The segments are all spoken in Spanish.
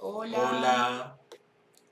Hola. Hola,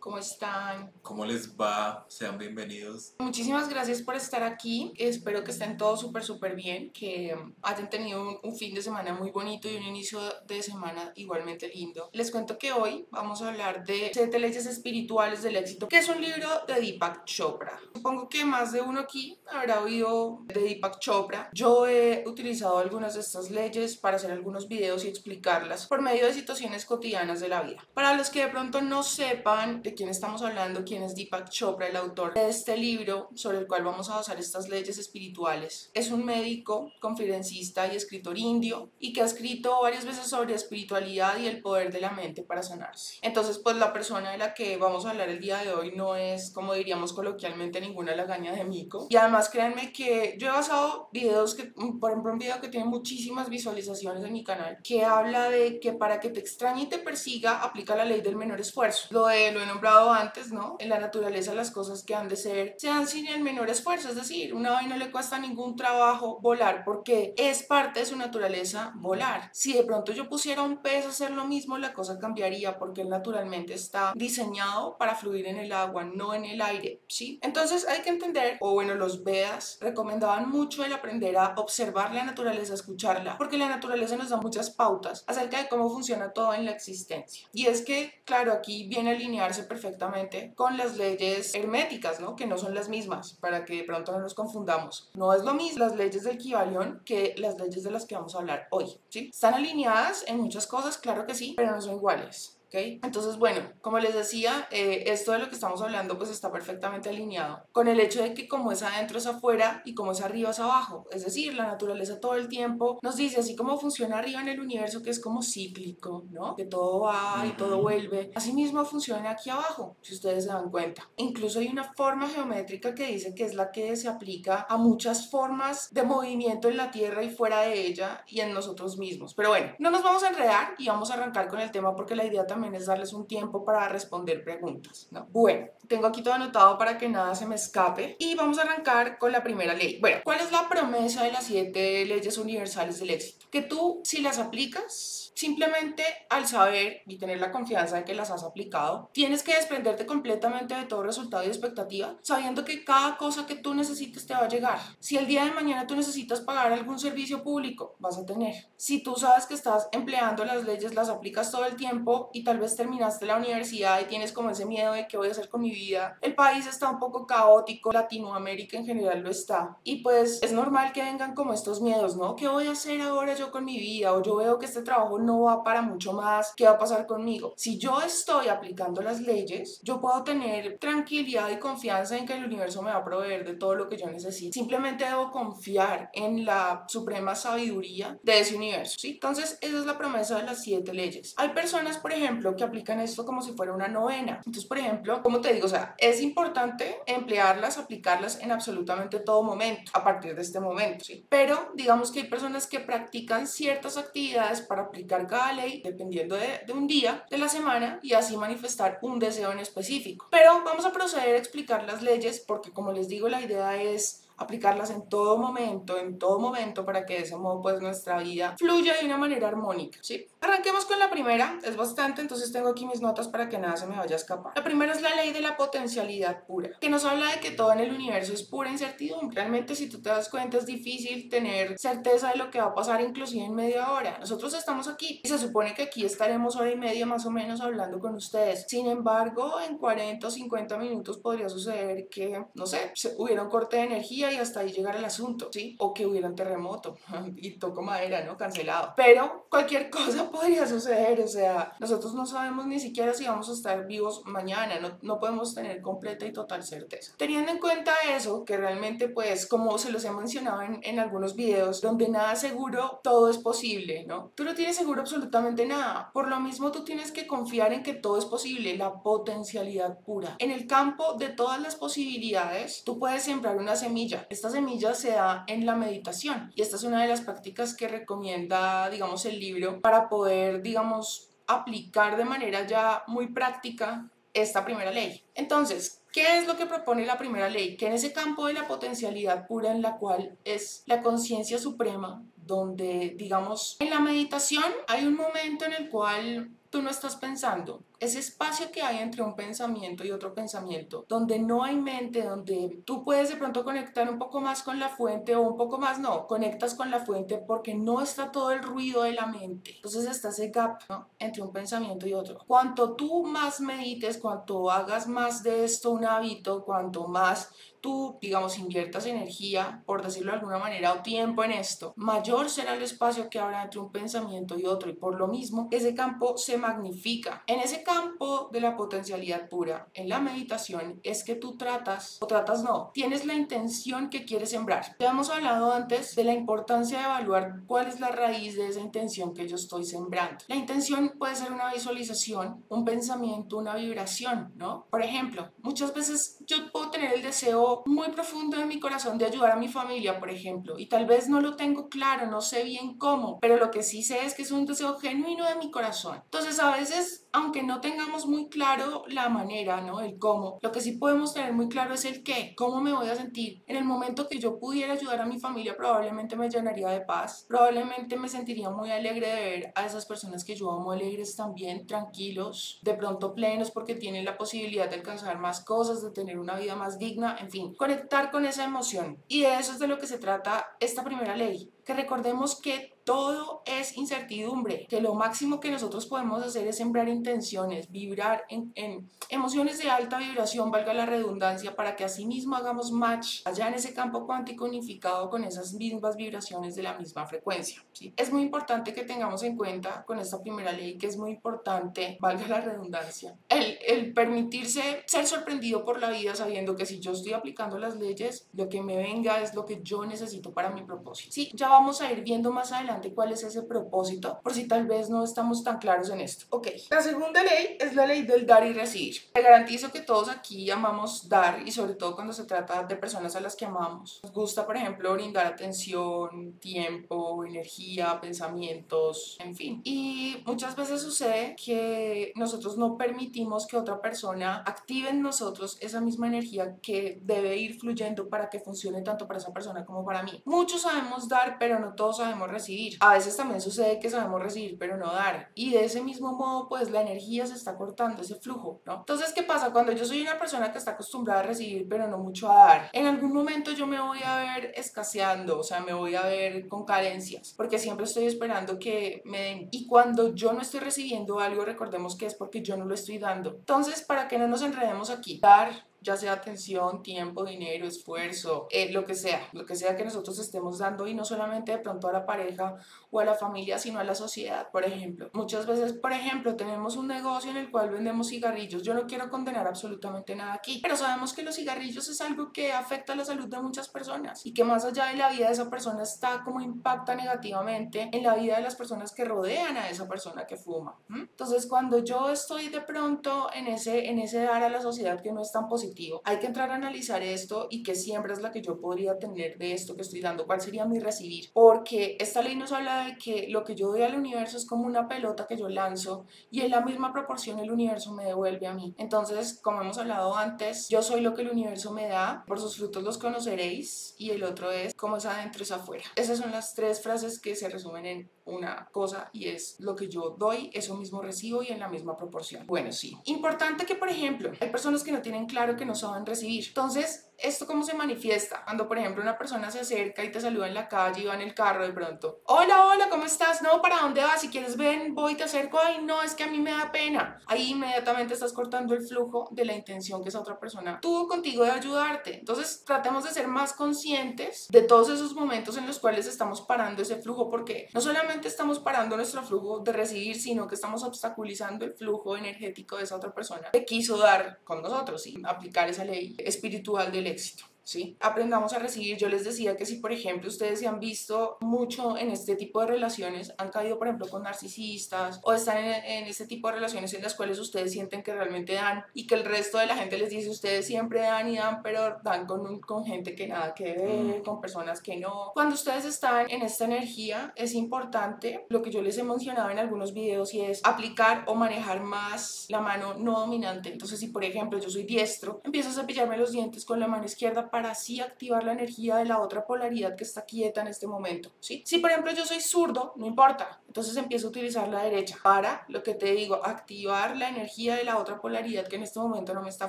¿Cómo están? ¿cómo les va? Sean bienvenidos. Muchísimas gracias por estar aquí. Espero que estén todos súper, súper bien, que hayan tenido un, un fin de semana muy bonito y un inicio de semana igualmente lindo. Les cuento que hoy vamos a hablar de Siete leyes espirituales del éxito, que es un libro de Deepak Chopra. Supongo que más de uno aquí habrá oído de Deepak Chopra. Yo he utilizado algunas de estas leyes para hacer algunos videos y explicarlas por medio de situaciones cotidianas de la vida. Para los que de pronto no sepan de quién estamos hablando, quién es Deepak Chopra, el autor de este libro sobre el cual vamos a basar estas leyes espirituales. Es un médico, conferencista y escritor indio y que ha escrito varias veces sobre espiritualidad y el poder de la mente para sanarse. Entonces, pues la persona de la que vamos a hablar el día de hoy no es, como diríamos coloquialmente, ninguna lagaña de mico. Y además, créanme que yo he basado videos que, por ejemplo, un video que tiene muchísimas visualizaciones en mi canal, que habla de que para que te extrañe y te persiga, aplica la ley del menor esfuerzo. Lo, de, lo nombrado antes, ¿no? En la naturaleza las cosas que han de ser sean sin el menor esfuerzo, es decir, una vaina no le cuesta ningún trabajo volar porque es parte de su naturaleza volar. Si de pronto yo pusiera un pez a hacer lo mismo, la cosa cambiaría porque él naturalmente está diseñado para fluir en el agua, no en el aire, ¿sí? Entonces hay que entender, o bueno, los Vedas recomendaban mucho el aprender a observar la naturaleza, escucharla, porque la naturaleza nos da muchas pautas acerca de cómo funciona todo en la existencia. Y es que, claro, aquí viene a alinearse perfectamente con las leyes herméticas, ¿no? Que no son las mismas, para que de pronto no nos confundamos. No es lo mismo las leyes del Kybalion que las leyes de las que vamos a hablar hoy, ¿sí? Están alineadas en muchas cosas, claro que sí, pero no son iguales. ¿Okay? Entonces, bueno, como les decía, eh, esto de lo que estamos hablando pues está perfectamente alineado con el hecho de que como es adentro es afuera y como es arriba es abajo. Es decir, la naturaleza todo el tiempo nos dice, así como funciona arriba en el universo, que es como cíclico, ¿no? Que todo va y todo vuelve. Así mismo funciona aquí abajo, si ustedes se dan cuenta. Incluso hay una forma geométrica que dice que es la que se aplica a muchas formas de movimiento en la Tierra y fuera de ella y en nosotros mismos. Pero bueno, no nos vamos a enredar y vamos a arrancar con el tema porque la idea también es darles un tiempo para responder preguntas, ¿no? Bueno, tengo aquí todo anotado para que nada se me escape y vamos a arrancar con la primera ley. Bueno, ¿cuál es la promesa de las siete leyes universales del éxito? Que tú, si las aplicas, simplemente al saber y tener la confianza de que las has aplicado, tienes que desprenderte completamente de todo resultado y expectativa, sabiendo que cada cosa que tú necesites te va a llegar. Si el día de mañana tú necesitas pagar algún servicio público, vas a tener. Si tú sabes que estás empleando las leyes, las aplicas todo el tiempo y tal vez terminaste la universidad y tienes como ese miedo de qué voy a hacer con mi vida, el país está un poco caótico, Latinoamérica en general lo está. Y pues es normal que vengan como estos miedos, ¿no? ¿Qué voy a hacer ahora yo con mi vida? O yo veo que este trabajo no va para mucho más, ¿qué va a pasar conmigo? Si yo estoy aplicando las leyes, yo puedo tener tranquilidad y confianza en que el universo me va a proveer de todo lo que yo necesito. Simplemente debo confiar en la suprema sabiduría de ese universo, ¿sí? Entonces, esa es la promesa de las siete leyes. Hay personas, por ejemplo, que aplican esto como si fuera una novena. Entonces, por ejemplo, como te digo, o sea, es importante emplearlas, aplicarlas en absolutamente todo momento, a partir de este momento, ¿sí? Pero digamos que hay personas que practican ciertas actividades para aplicar cada ley dependiendo de, de un día de la semana y así manifestar un deseo en específico. Pero vamos a proceder a explicar las leyes porque como les digo, la idea es aplicarlas en todo momento, en todo momento, para que de ese modo pues nuestra vida fluya de una manera armónica, ¿sí? Arranquemos con la primera, es bastante, entonces tengo aquí mis notas para que nada se me vaya a escapar. La primera es la ley de la potencialidad pura, que nos habla de que todo en el universo es pura incertidumbre. Realmente si tú te das cuenta es difícil tener certeza de lo que va a pasar inclusive en media hora. Nosotros estamos aquí y se supone que aquí estaremos hora y media más o menos hablando con ustedes. Sin embargo, en 40 o 50 minutos podría suceder que, no sé, hubiera un corte de energía y hasta ahí llegar el asunto, ¿sí? O que hubiera un terremoto y toco madera, ¿no? Cancelado. Pero cualquier cosa podría suceder, o sea, nosotros no sabemos ni siquiera si vamos a estar vivos mañana, no, no podemos tener completa y total certeza. Teniendo en cuenta eso, que realmente pues como se los he mencionado en, en algunos videos, donde nada seguro, todo es posible, ¿no? Tú no tienes seguro absolutamente nada, por lo mismo tú tienes que confiar en que todo es posible, la potencialidad pura. En el campo de todas las posibilidades, tú puedes sembrar una semilla. Esta semilla se da en la meditación y esta es una de las prácticas que recomienda, digamos, el libro para poder, digamos, aplicar de manera ya muy práctica esta primera ley. Entonces, ¿qué es lo que propone la primera ley? Que en ese campo de la potencialidad pura en la cual es la conciencia suprema, donde, digamos, en la meditación hay un momento en el cual tú no estás pensando, ese espacio que hay entre un pensamiento y otro pensamiento, donde no hay mente, donde tú puedes de pronto conectar un poco más con la fuente o un poco más no, conectas con la fuente porque no está todo el ruido de la mente. Entonces está ese gap entre un pensamiento y otro. Cuanto tú más medites, cuanto hagas más de esto un hábito, cuanto más tú, digamos, inviertas energía, por decirlo de alguna manera, o tiempo en esto, mayor será el espacio que habrá entre un pensamiento y otro. Y por lo mismo, ese campo se magnifica. En ese campo de la potencialidad pura, en la meditación, es que tú tratas, o tratas no, tienes la intención que quieres sembrar. Ya hemos hablado antes de la importancia de evaluar cuál es la raíz de esa intención que yo estoy sembrando. La intención puede ser una visualización, un pensamiento, una vibración, ¿no? Por ejemplo, muchas veces yo puedo tener el deseo muy profundo en mi corazón de ayudar a mi familia, por ejemplo, y tal vez no lo tengo claro, no sé bien cómo, pero lo que sí sé es que es un deseo genuino de mi corazón. Entonces, a veces aunque no tengamos muy claro la manera, ¿no? El cómo, lo que sí podemos tener muy claro es el qué, cómo me voy a sentir. En el momento que yo pudiera ayudar a mi familia, probablemente me llenaría de paz, probablemente me sentiría muy alegre de ver a esas personas que yo amo alegres también, tranquilos, de pronto plenos porque tienen la posibilidad de alcanzar más cosas, de tener una vida más digna, en fin, conectar con esa emoción. Y de eso es de lo que se trata esta primera ley, que recordemos que todo es incertidumbre, que lo máximo que nosotros podemos hacer es sembrar intenciones, vibrar en, emociones de alta vibración, valga la redundancia, para que así mismo hagamos match allá en ese campo cuántico unificado con esas mismas vibraciones de la misma frecuencia. ¿sí? Es muy importante que tengamos en cuenta con esta primera ley que es muy importante, valga la redundancia, el, el permitirse ser sorprendido por la vida sabiendo que si yo estoy aplicando las leyes, lo que me venga es lo que yo necesito para mi propósito. Sí, ya vamos a ir viendo más adelante cuál es ese propósito, por si tal vez no estamos tan claros en esto. Ok, la segunda ley es la ley del dar y recibir. Te garantizo que todos aquí amamos dar y sobre todo cuando se trata de personas a las que amamos. Nos gusta, por ejemplo, brindar atención, tiempo, energía, pensamientos, en fin. Y muchas veces sucede que nosotros no permitimos que otra persona active en nosotros esa misma energía que debe ir fluyendo para que funcione tanto para esa persona como para mí. Muchos sabemos dar, pero no todos sabemos recibir. A veces también sucede que sabemos recibir pero no dar. Y de ese mismo modo pues la energía se está cortando, ese flujo, ¿no? Entonces, ¿qué pasa? Cuando yo soy una persona que está acostumbrada a recibir pero no mucho a dar, en algún momento yo me voy a ver escaseando, o sea, me voy a ver con carencias, porque siempre estoy esperando que me den. Y cuando yo no estoy recibiendo algo, recordemos que es porque yo no lo estoy dando. Entonces, para que no nos enredemos aquí, dar ya sea atención, tiempo, dinero, esfuerzo, eh, lo que sea, lo que sea que nosotros estemos dando y no solamente de pronto a la pareja o a la familia, sino a la sociedad, por ejemplo. Muchas veces, por ejemplo, tenemos un negocio en el cual vendemos cigarrillos. Yo no quiero condenar absolutamente nada aquí, pero sabemos que los cigarrillos es algo que afecta a la salud de muchas personas y que más allá de la vida de esa persona está como impacta negativamente en la vida de las personas que rodean a esa persona que fuma. Entonces, cuando yo estoy de pronto en ese, en ese dar a la sociedad que no es tan positivo, hay que entrar a analizar esto y qué siembra es la que yo podría tener de esto que estoy dando, cuál sería mi recibir. Porque esta ley nos habla de que lo que yo doy al universo es como una pelota que yo lanzo y en la misma proporción el universo me devuelve a mí. Entonces, como hemos hablado antes, yo soy lo que el universo me da, por sus frutos los conoceréis y el otro es como es adentro es afuera. Esas son las tres frases que se resumen en una cosa y es lo que yo doy, eso mismo recibo y en la misma proporción. Bueno, sí. Importante que, por ejemplo, hay personas que no tienen claro que no saben recibir. Entonces, ¿Esto cómo se manifiesta? Cuando, por ejemplo, una persona se acerca y te saluda en la calle y va en el carro de pronto. Hola, hola, ¿cómo estás? No, ¿para dónde vas? Si quieres ven, voy, te acerco. Ay, no, es que a mí me da pena. Ahí inmediatamente estás cortando el flujo de la intención que esa otra persona tuvo contigo de ayudarte. Entonces, tratemos de ser más conscientes de todos esos momentos en los cuales estamos parando ese flujo porque no solamente estamos parando nuestro flujo de recibir, sino que estamos obstaculizando el flujo energético de esa otra persona que quiso dar con nosotros y aplicar esa ley espiritual del éxito. ¿Sí? Aprendamos a recibir. Yo les decía que si, por ejemplo, ustedes se han visto mucho en este tipo de relaciones, han caído, por ejemplo, con narcisistas o están en, este tipo de relaciones en las cuales ustedes sienten que realmente dan y que el resto de la gente les dice, ustedes siempre dan y dan, pero dan con, con gente que nada que ver, mm. con personas que no. Cuando ustedes están en esta energía, es importante lo que yo les he mencionado en algunos videos y es aplicar o manejar más la mano no dominante. Entonces, si, por ejemplo, yo soy diestro, empiezo a cepillarme los dientes con la mano izquierda para así activar la energía de la otra polaridad que está quieta en este momento, ¿sí? Si por ejemplo yo soy zurdo, no importa, entonces empiezo a utilizar la derecha para, lo que te digo, activar la energía de la otra polaridad que en este momento no me está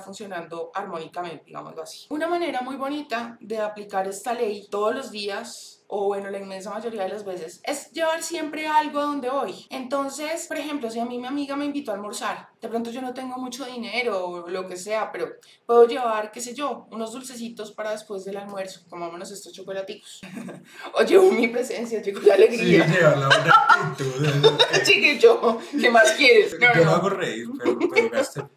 funcionando armónicamente, digámoslo así. Una manera muy bonita de aplicar esta ley todos los días o bueno, la inmensa mayoría de las veces, es llevar siempre algo a donde voy. Entonces, por ejemplo, si a mí mi amiga me invitó a almorzar, de pronto yo no tengo mucho dinero o lo que sea, pero puedo llevar, qué sé yo, unos dulcecitos para después del almuerzo, comámonos estos chocolaticos. o llevo mi presencia, llevo la alegría. Sí, lleva la buena actitud. Chiquillo, ¿qué más quieres? No, yo no hago reír, pero, pero.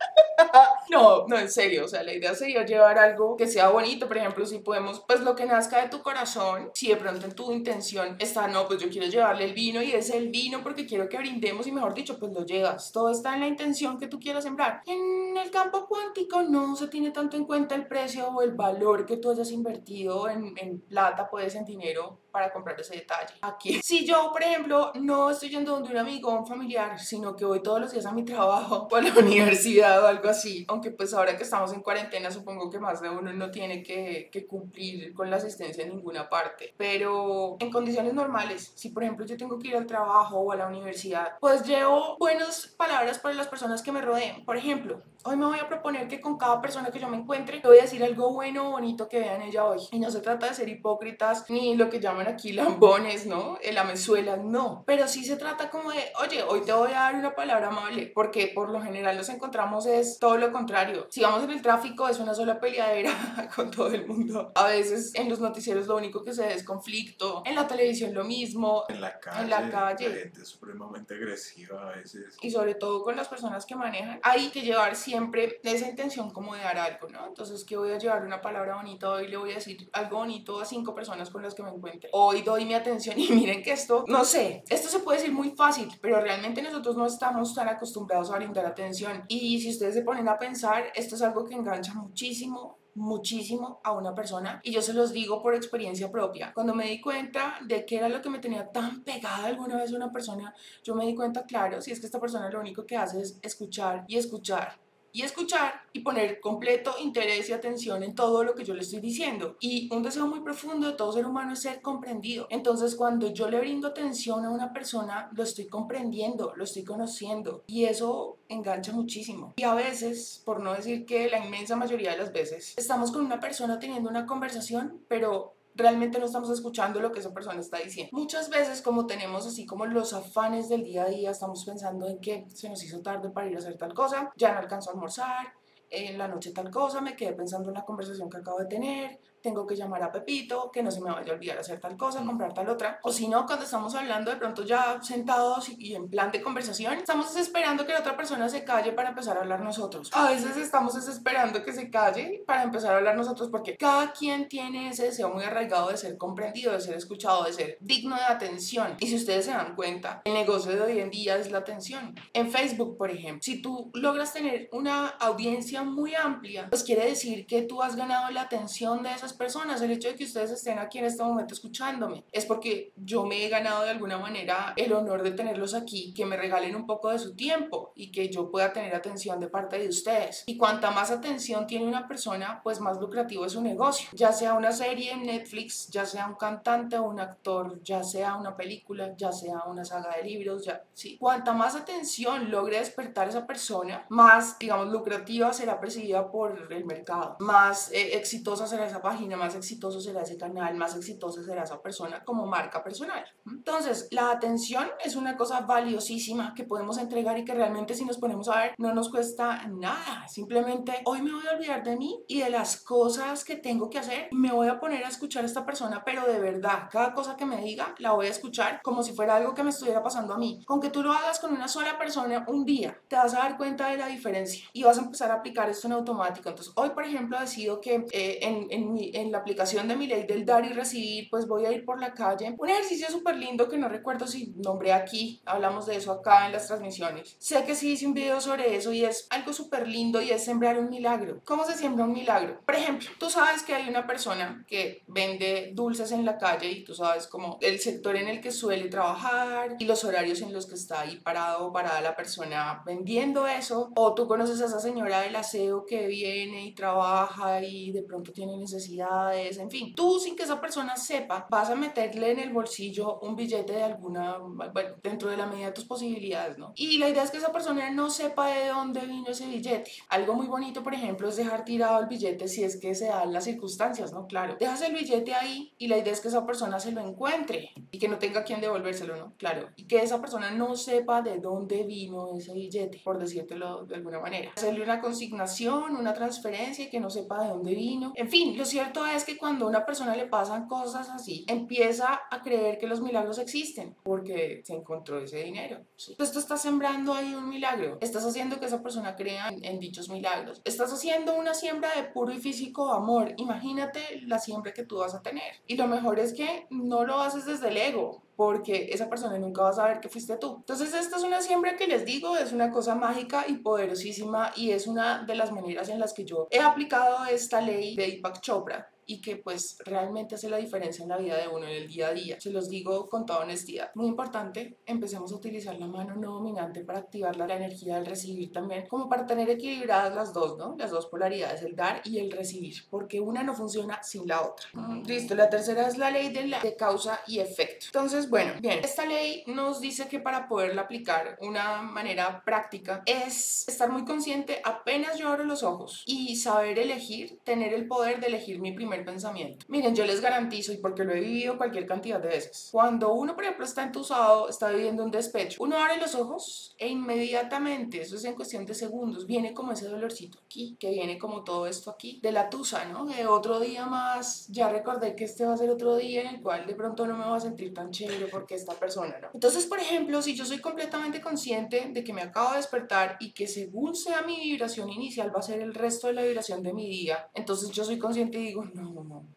No, no, en serio, o sea, la idea sería llevar algo que sea bonito, por ejemplo, si podemos, pues lo que nazca de tu corazón, si de pronto en tu intención está, no, pues yo quiero llevarle el vino y es el vino porque quiero que brindemos y mejor dicho, pues lo llevas, todo está en la intención que tú quieras sembrar. En el campo cuántico no se tiene tanto en cuenta el precio o el valor que tú hayas invertido en, plata, puedes en dinero para comprar ese detalle. Aquí, si yo, por ejemplo, no estoy yendo donde un amigo o un familiar, sino que voy todos los días a mi trabajo o a la universidad o algo así, aunque pues ahora que estamos en cuarentena, supongo que más de uno no tiene que, que cumplir con la asistencia en ninguna parte, pero en condiciones normales, si por ejemplo yo tengo que ir al trabajo o a la universidad, pues llevo buenas palabras para las personas que me rodeen. Por ejemplo, hoy me voy a proponer que con cada persona que yo me encuentre, le voy a decir algo bueno o bonito que vean ella hoy. Y no se trata de ser hipócritas ni lo que llaman aquí lambones, ¿no? El amenzuela, no. Pero sí se trata como de, oye, hoy te voy a dar una palabra amable, porque por lo general nos encontramos es todo lo contrario. Si vamos en el tráfico es una sola peleadera con todo el mundo. A veces en los noticieros lo único que se ve es conflicto, en la televisión lo mismo, En la calle. En la calle. La gente es supremamente agresiva a veces. y sobre todo con las personas que manejan, hay que llevar siempre esa intención como de dar algo, ¿no? Entonces, que voy a llevar una palabra bonita, hoy le voy a decir algo bonito a cinco personas con las que me encuentre. Hoy doy mi atención y miren que esto, no sé, esto se puede decir muy fácil, pero realmente nosotros no estamos tan acostumbrados a brindar atención. Y si ustedes se ponen a pensar, esto es algo que engancha muchísimo muchísimo a una persona y yo se los digo por experiencia propia. Cuando me di cuenta de que era lo que me tenía tan pegada alguna vez una persona, yo me di cuenta, claro, si es que esta persona lo único que hace es escuchar y escuchar y escuchar y poner completo interés y atención en todo lo que yo le estoy diciendo. Y un deseo muy profundo de todo ser humano es ser comprendido. Entonces, cuando yo le brindo atención a una persona, lo estoy comprendiendo, lo estoy conociendo y eso engancha muchísimo. Y a veces, por no decir que la inmensa mayoría de las veces, estamos con una persona teniendo una conversación, pero realmente no estamos escuchando lo que esa persona está diciendo. Muchas veces como tenemos así como los afanes del día a día, estamos pensando en que se nos hizo tarde para ir a hacer tal cosa, ya no alcanzó a almorzar, en la noche tal cosa, me quedé pensando en la conversación que acabo de tener, tengo que llamar a Pepito, que no se me vaya a olvidar hacer tal cosa, comprar tal otra. O si no, cuando estamos hablando de pronto ya sentados y, y en plan de conversación, estamos esperando que la otra persona se calle para empezar a hablar nosotros. A veces estamos esperando que se calle para empezar a hablar nosotros porque cada quien tiene ese deseo muy arraigado de ser comprendido, de ser escuchado, de ser digno de atención. Y si ustedes se dan cuenta, el negocio de hoy en día es la atención. En Facebook, por ejemplo, si tú logras tener una audiencia muy amplia, pues quiere decir que tú has ganado la atención de esas personas. El hecho de que ustedes estén aquí en este momento escuchándome es porque yo me he ganado de alguna manera el honor de tenerlos aquí, que me regalen un poco de su tiempo y que yo pueda tener atención de parte de ustedes. Y cuanta más atención tiene una persona, pues más lucrativo es su negocio. Ya sea una serie en Netflix, ya sea un cantante o un actor, ya sea una película, ya sea una saga de libros, ya sí. Cuanta más atención logre despertar esa persona, más, digamos, lucrativa será percibida por el mercado, más eh, exitosa será esa página más exitoso será ese canal, más exitosa será esa persona como marca personal. Entonces, la atención es una cosa valiosísima que podemos entregar y que realmente si nos ponemos a ver no nos cuesta nada. Simplemente hoy me voy a olvidar de mí y de las cosas que tengo que hacer. Me voy a poner a escuchar a esta persona, pero de verdad, cada cosa que me diga la voy a escuchar como si fuera algo que me estuviera pasando a mí. Con que tú lo hagas con una sola persona un día, te vas a dar cuenta de la diferencia y vas a empezar a aplicar esto en automático. Entonces, hoy, por ejemplo, decido que eh, en, en, mi, en la aplicación de mi ley del dar y recibir, pues voy a ir por la calle. Un ejercicio súper lindo que no recuerdo si nombré aquí, hablamos de eso acá en las transmisiones. Sé que sí hice un video sobre eso y es algo súper lindo y es sembrar un milagro. ¿Cómo se siembra un milagro? Por ejemplo, tú sabes que hay una persona que vende dulces en la calle y tú sabes como el sector en el que suele trabajar y los horarios en los que está ahí parado o parada la persona vendiendo eso. O tú conoces a esa señora del aseo que viene y trabaja y de pronto tiene necesidad capacidades, en fin. Tú sin que esa persona sepa, vas a meterle en el bolsillo un billete de alguna, bueno, dentro de la medida de tus posibilidades, ¿no? Y la idea es que esa persona no sepa de dónde vino ese billete. Algo muy bonito, por ejemplo, es dejar tirado el billete si es que se dan las circunstancias, ¿no? Claro, dejas el billete ahí y la idea es que esa persona se lo encuentre y que no tenga quien devolvérselo, ¿no? Claro, y que esa persona no sepa de dónde vino ese billete, por decírtelo de alguna manera. Hacerle una consignación, una transferencia y que no sepa de dónde vino. En fin, lo cierto es que cuando a una persona le pasan cosas así, empieza a creer que los milagros existen porque se encontró ese dinero. ¿sí? Entonces tú estás sembrando ahí un milagro, estás haciendo que esa persona crea en, en dichos milagros, estás haciendo una siembra de puro y físico amor. Imagínate la siembra que tú vas a tener. Y lo mejor es que no lo haces desde el ego, porque esa persona nunca va a saber que fuiste tú. Entonces, esta es una siembra que les digo, es una cosa mágica y poderosísima y es una de las maneras en las que yo he aplicado esta ley de Deepak Chopra y que pues realmente hace la diferencia en la vida de uno en el día a día. Se los digo con toda honestidad. Muy importante, empecemos a utilizar la mano no dominante para activar la energía del recibir también, como para tener equilibradas las dos, ¿no? Las dos polaridades, el dar y el recibir, porque una no funciona sin la otra. Listo, la tercera es la ley de, la, de causa y efecto. Entonces, bueno, bien, esta ley nos dice que para poderla aplicar una manera práctica es estar muy consciente apenas yo abro los ojos y saber elegir, tener el poder de elegir mi primer pensamiento. Miren, yo les garantizo, y porque lo he vivido cualquier cantidad de veces, cuando uno, por ejemplo, está entusado, está viviendo un despecho, uno abre los ojos e inmediatamente, eso es en cuestión de segundos, viene como ese dolorcito aquí, que viene como todo esto aquí, de la tusa, ¿no? De otro día más, ya recordé que este va a ser otro día en el cual de pronto no me voy a sentir tan chévere porque esta persona, ¿no? Entonces, por ejemplo, si yo soy completamente consciente de que me acabo de despertar y que según sea mi vibración inicial va a ser el resto de la vibración de mi día, entonces yo soy consciente y digo, no,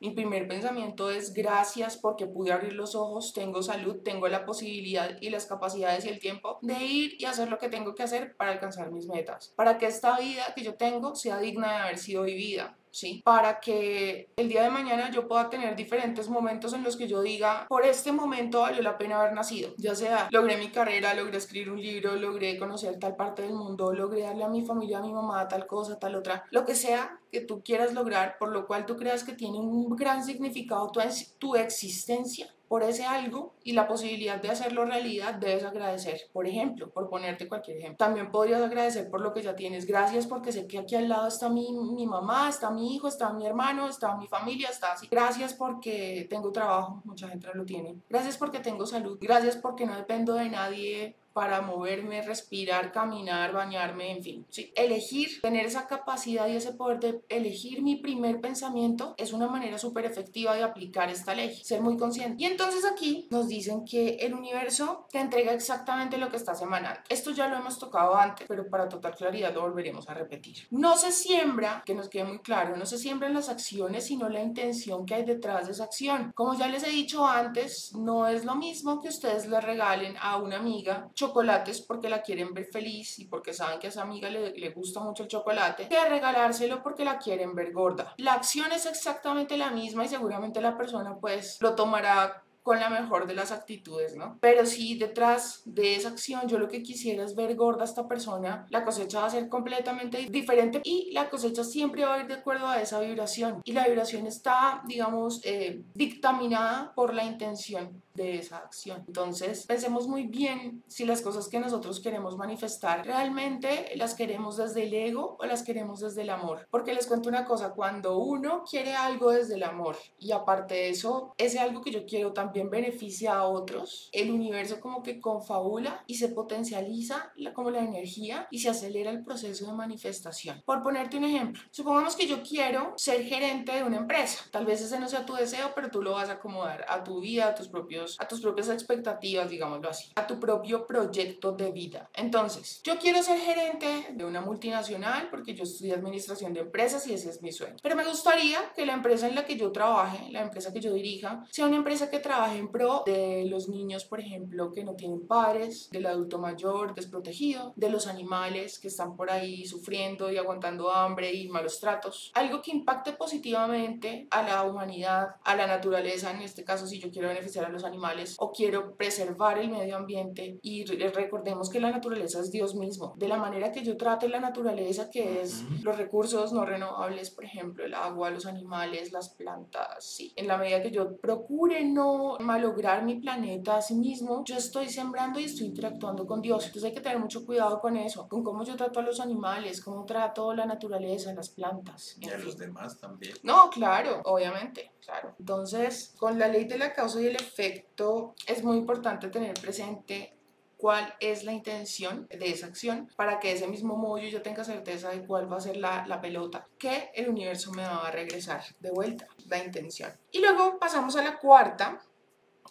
Mi primer pensamiento es gracias porque pude abrir los ojos, tengo salud, tengo la posibilidad y las capacidades y el tiempo de ir y hacer lo que tengo que hacer para alcanzar mis metas, para que esta vida que yo tengo sea digna de haber sido vivida. ¿Sí? Para que el día de mañana yo pueda tener diferentes momentos en los que yo diga, por este momento valió la pena haber nacido. Ya sea, logré mi carrera, logré escribir un libro, logré conocer tal parte del mundo, logré darle a mi familia, a mi mamá, tal cosa, tal otra. Lo que sea que tú quieras lograr, por lo cual tú creas que tiene un gran significado tu, tu existencia por ese algo y la posibilidad de hacerlo realidad, debes agradecer. Por ejemplo, por ponerte cualquier ejemplo. También podrías agradecer por lo que ya tienes. Gracias porque sé que aquí al lado está mi, mi mamá, está mi hijo, está mi hermano, está mi familia, está así. Gracias porque tengo trabajo, mucha gente lo tiene. Gracias porque tengo salud. Gracias porque no dependo de nadie para moverme, respirar, caminar, bañarme, en fin. Sí. Elegir, tener esa capacidad y ese poder de elegir mi primer pensamiento es una manera súper efectiva de aplicar esta ley, ser muy consciente. Y entonces aquí nos dicen que el universo te entrega exactamente lo que estás emanando. Esto ya lo hemos tocado antes, pero para total claridad lo volveremos a repetir. No se siembra, que nos quede muy claro, no se siembran las acciones, sino la intención que hay detrás de esa acción. Como ya les he dicho antes, no es lo mismo que ustedes le regalen a una amiga chocolates porque la quieren ver feliz y porque saben que a esa amiga le, gusta mucho el chocolate, que regalárselo porque la quieren ver gorda. La acción es exactamente la misma y seguramente la persona pues lo tomará con la mejor de las actitudes, ¿no? Pero si detrás de esa acción yo lo que quisiera es ver gorda a esta persona, la cosecha va a ser completamente diferente y la cosecha siempre va a ir de acuerdo a esa vibración. Y la vibración está, digamos, eh, dictaminada por la intención de esa acción. Entonces, pensemos muy bien si las cosas que nosotros queremos manifestar realmente las queremos desde el ego o las queremos desde el amor. Porque les cuento una cosa, cuando uno quiere algo desde el amor y aparte de eso, ese algo que yo quiero también beneficia a otros, el universo como que confabula y se potencializa la, como la energía y se acelera el proceso de manifestación. Por ponerte un ejemplo, supongamos que yo quiero ser gerente de una empresa. Tal vez ese no sea tu deseo, pero tú lo vas a acomodar a tu vida, a tus propios a tus propias expectativas, digámoslo así, a tu propio proyecto de vida. Entonces, yo quiero ser gerente de una multinacional porque yo estudié administración de empresas y ese es mi sueño. Pero me gustaría que la empresa en la que yo trabaje, la empresa que yo dirija, sea una empresa que trabaje en pro de los niños, por ejemplo, que no tienen padres, del adulto mayor desprotegido, de los animales que están por ahí sufriendo y aguantando hambre y malos tratos. Algo que impacte positivamente a la humanidad, a la naturaleza, en este caso si yo quiero beneficiar a los animales animales o quiero preservar el medio ambiente y recordemos que la naturaleza es Dios mismo. De la manera que yo trate la naturaleza, que es los recursos no renovables, por ejemplo, el agua, los animales, las plantas, sí. En la medida que yo procure no malograr mi planeta a sí mismo, yo estoy sembrando y estoy interactuando con Dios. Entonces hay que tener mucho cuidado con eso, con cómo yo trato a los animales, cómo trato la naturaleza, las plantas. Y a los demás también. No, claro, obviamente, claro. Entonces, con la ley de la causa y el efecto, es muy importante tener presente cuál es la intención de esa acción para que ese mismo modo yo tenga certeza de cuál va a ser la, la, pelota que el universo me va a regresar de vuelta, la intención. Y luego pasamos a la cuarta,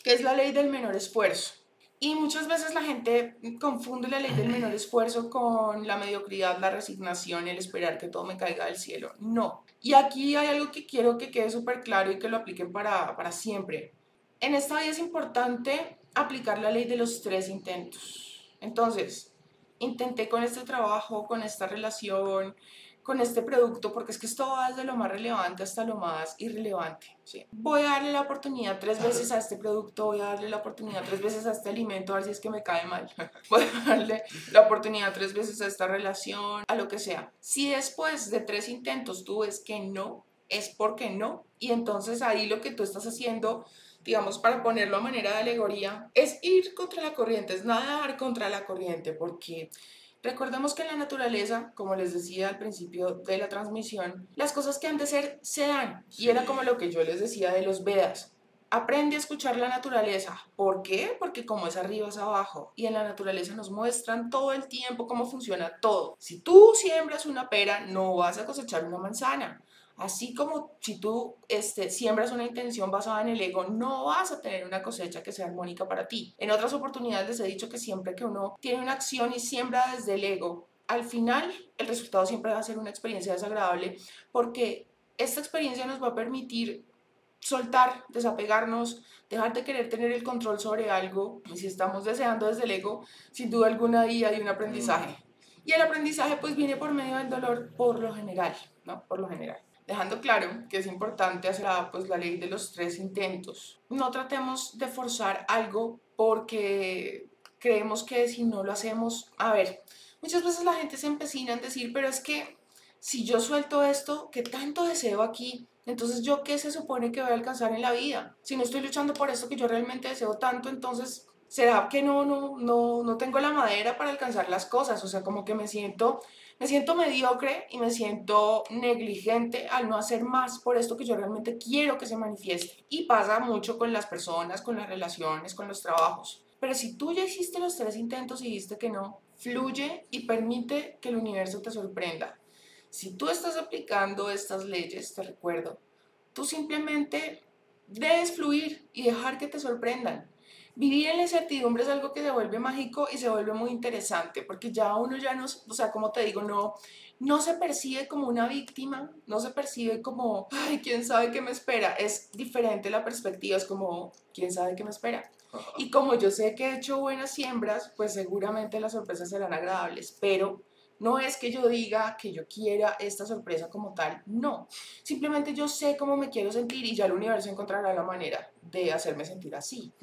que es la ley del menor esfuerzo. Y muchas veces la gente confunde la ley del menor esfuerzo con la mediocridad, la resignación, el esperar que todo me caiga del cielo. No. Y aquí hay algo que quiero que quede súper claro y que lo apliquen para, para siempre. En esta vida es importante aplicar la ley de los tres intentos. Entonces, intenté con este trabajo, con esta relación, con este producto, porque es que esto va desde lo más relevante hasta lo más irrelevante. ¿sí? Voy a darle la oportunidad tres veces a este producto, voy a darle la oportunidad tres veces a este alimento, a ver si es que me cae mal. Voy a darle la oportunidad tres veces a esta relación, a lo que sea. Si después de tres intentos tú ves que no, es porque no. Y entonces ahí lo que tú estás haciendo digamos, para ponerlo a manera de alegoría, es ir contra la corriente, es nadar contra la corriente, porque Recordemos que en la naturaleza, como les decía al principio de la transmisión, las cosas que han de ser se dan. Y era como lo que yo les decía de los Vedas. Aprende a escuchar la naturaleza. ¿Por qué? Porque como es arriba es abajo. Y en la naturaleza nos muestran todo el tiempo cómo funciona todo. Si tú siembras una pera, no vas a cosechar una manzana. Así como si tú este, siembras una intención basada en el ego, no vas a tener una cosecha que sea armónica para ti. En otras oportunidades les he dicho que siempre que uno tiene una acción y siembra desde el ego, al final el resultado siempre va a ser una experiencia desagradable porque esta experiencia nos va a permitir soltar, desapegarnos, dejar de querer tener el control sobre algo. Y si estamos deseando desde el ego, sin duda alguna hay un aprendizaje. Y el aprendizaje pues viene por medio del dolor por lo general, ¿no? Por lo general dejando claro que es importante hacer pues, la ley de los tres intentos. No tratemos de forzar algo porque creemos que si no lo hacemos, a ver, muchas veces la gente se empecina en decir, pero es que si yo suelto esto que tanto deseo aquí, entonces yo qué se supone que voy a alcanzar en la vida? Si no estoy luchando por esto que yo realmente deseo tanto, entonces será que no, no, no, no tengo la madera para alcanzar las cosas, o sea, como que me siento me siento mediocre y me siento negligente al no hacer más por esto que yo realmente quiero que se manifieste. Y pasa mucho con las personas, con las relaciones, con los trabajos. Pero si tú ya hiciste los tres intentos y dijiste que no, fluye y permite que el universo te sorprenda. Si tú estás aplicando estas leyes, te recuerdo, tú simplemente debes fluir y dejar que te sorprendan. Vivir en la incertidumbre es algo que se vuelve mágico y se vuelve muy interesante, porque ya uno ya no, o sea, como te digo, no, no se percibe como una víctima, no se percibe como, ay, quién sabe qué me espera. Es diferente la perspectiva, es como, quién sabe qué me espera. Y como yo sé que he hecho buenas siembras, pues seguramente las sorpresas serán agradables, pero no es que yo diga que yo quiera esta sorpresa como tal, no. Simplemente yo sé cómo me quiero sentir y ya el universo encontrará la manera de hacerme sentir así.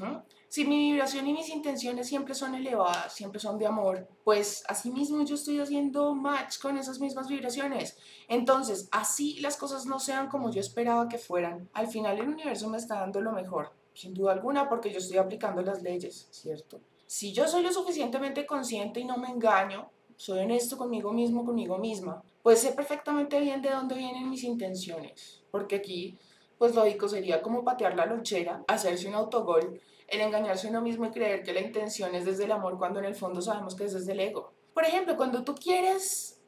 Si mi vibración y mis intenciones siempre son elevadas, siempre son de amor, pues así mismo yo estoy haciendo match con esas mismas vibraciones. Entonces, así las cosas no sean como yo esperaba que fueran, al final el universo me está dando lo mejor, sin duda alguna, porque yo estoy aplicando las leyes, ¿cierto? Si yo soy lo suficientemente consciente y no me engaño, soy honesto conmigo mismo, conmigo misma, pues sé perfectamente bien de dónde vienen mis intenciones, porque aquí, pues lógico sería como patear la lonchera, hacerse un autogol, el engañarse uno mismo y creer que la intención es desde el amor cuando en el fondo sabemos que es desde el ego. Por ejemplo, cuando tú quieres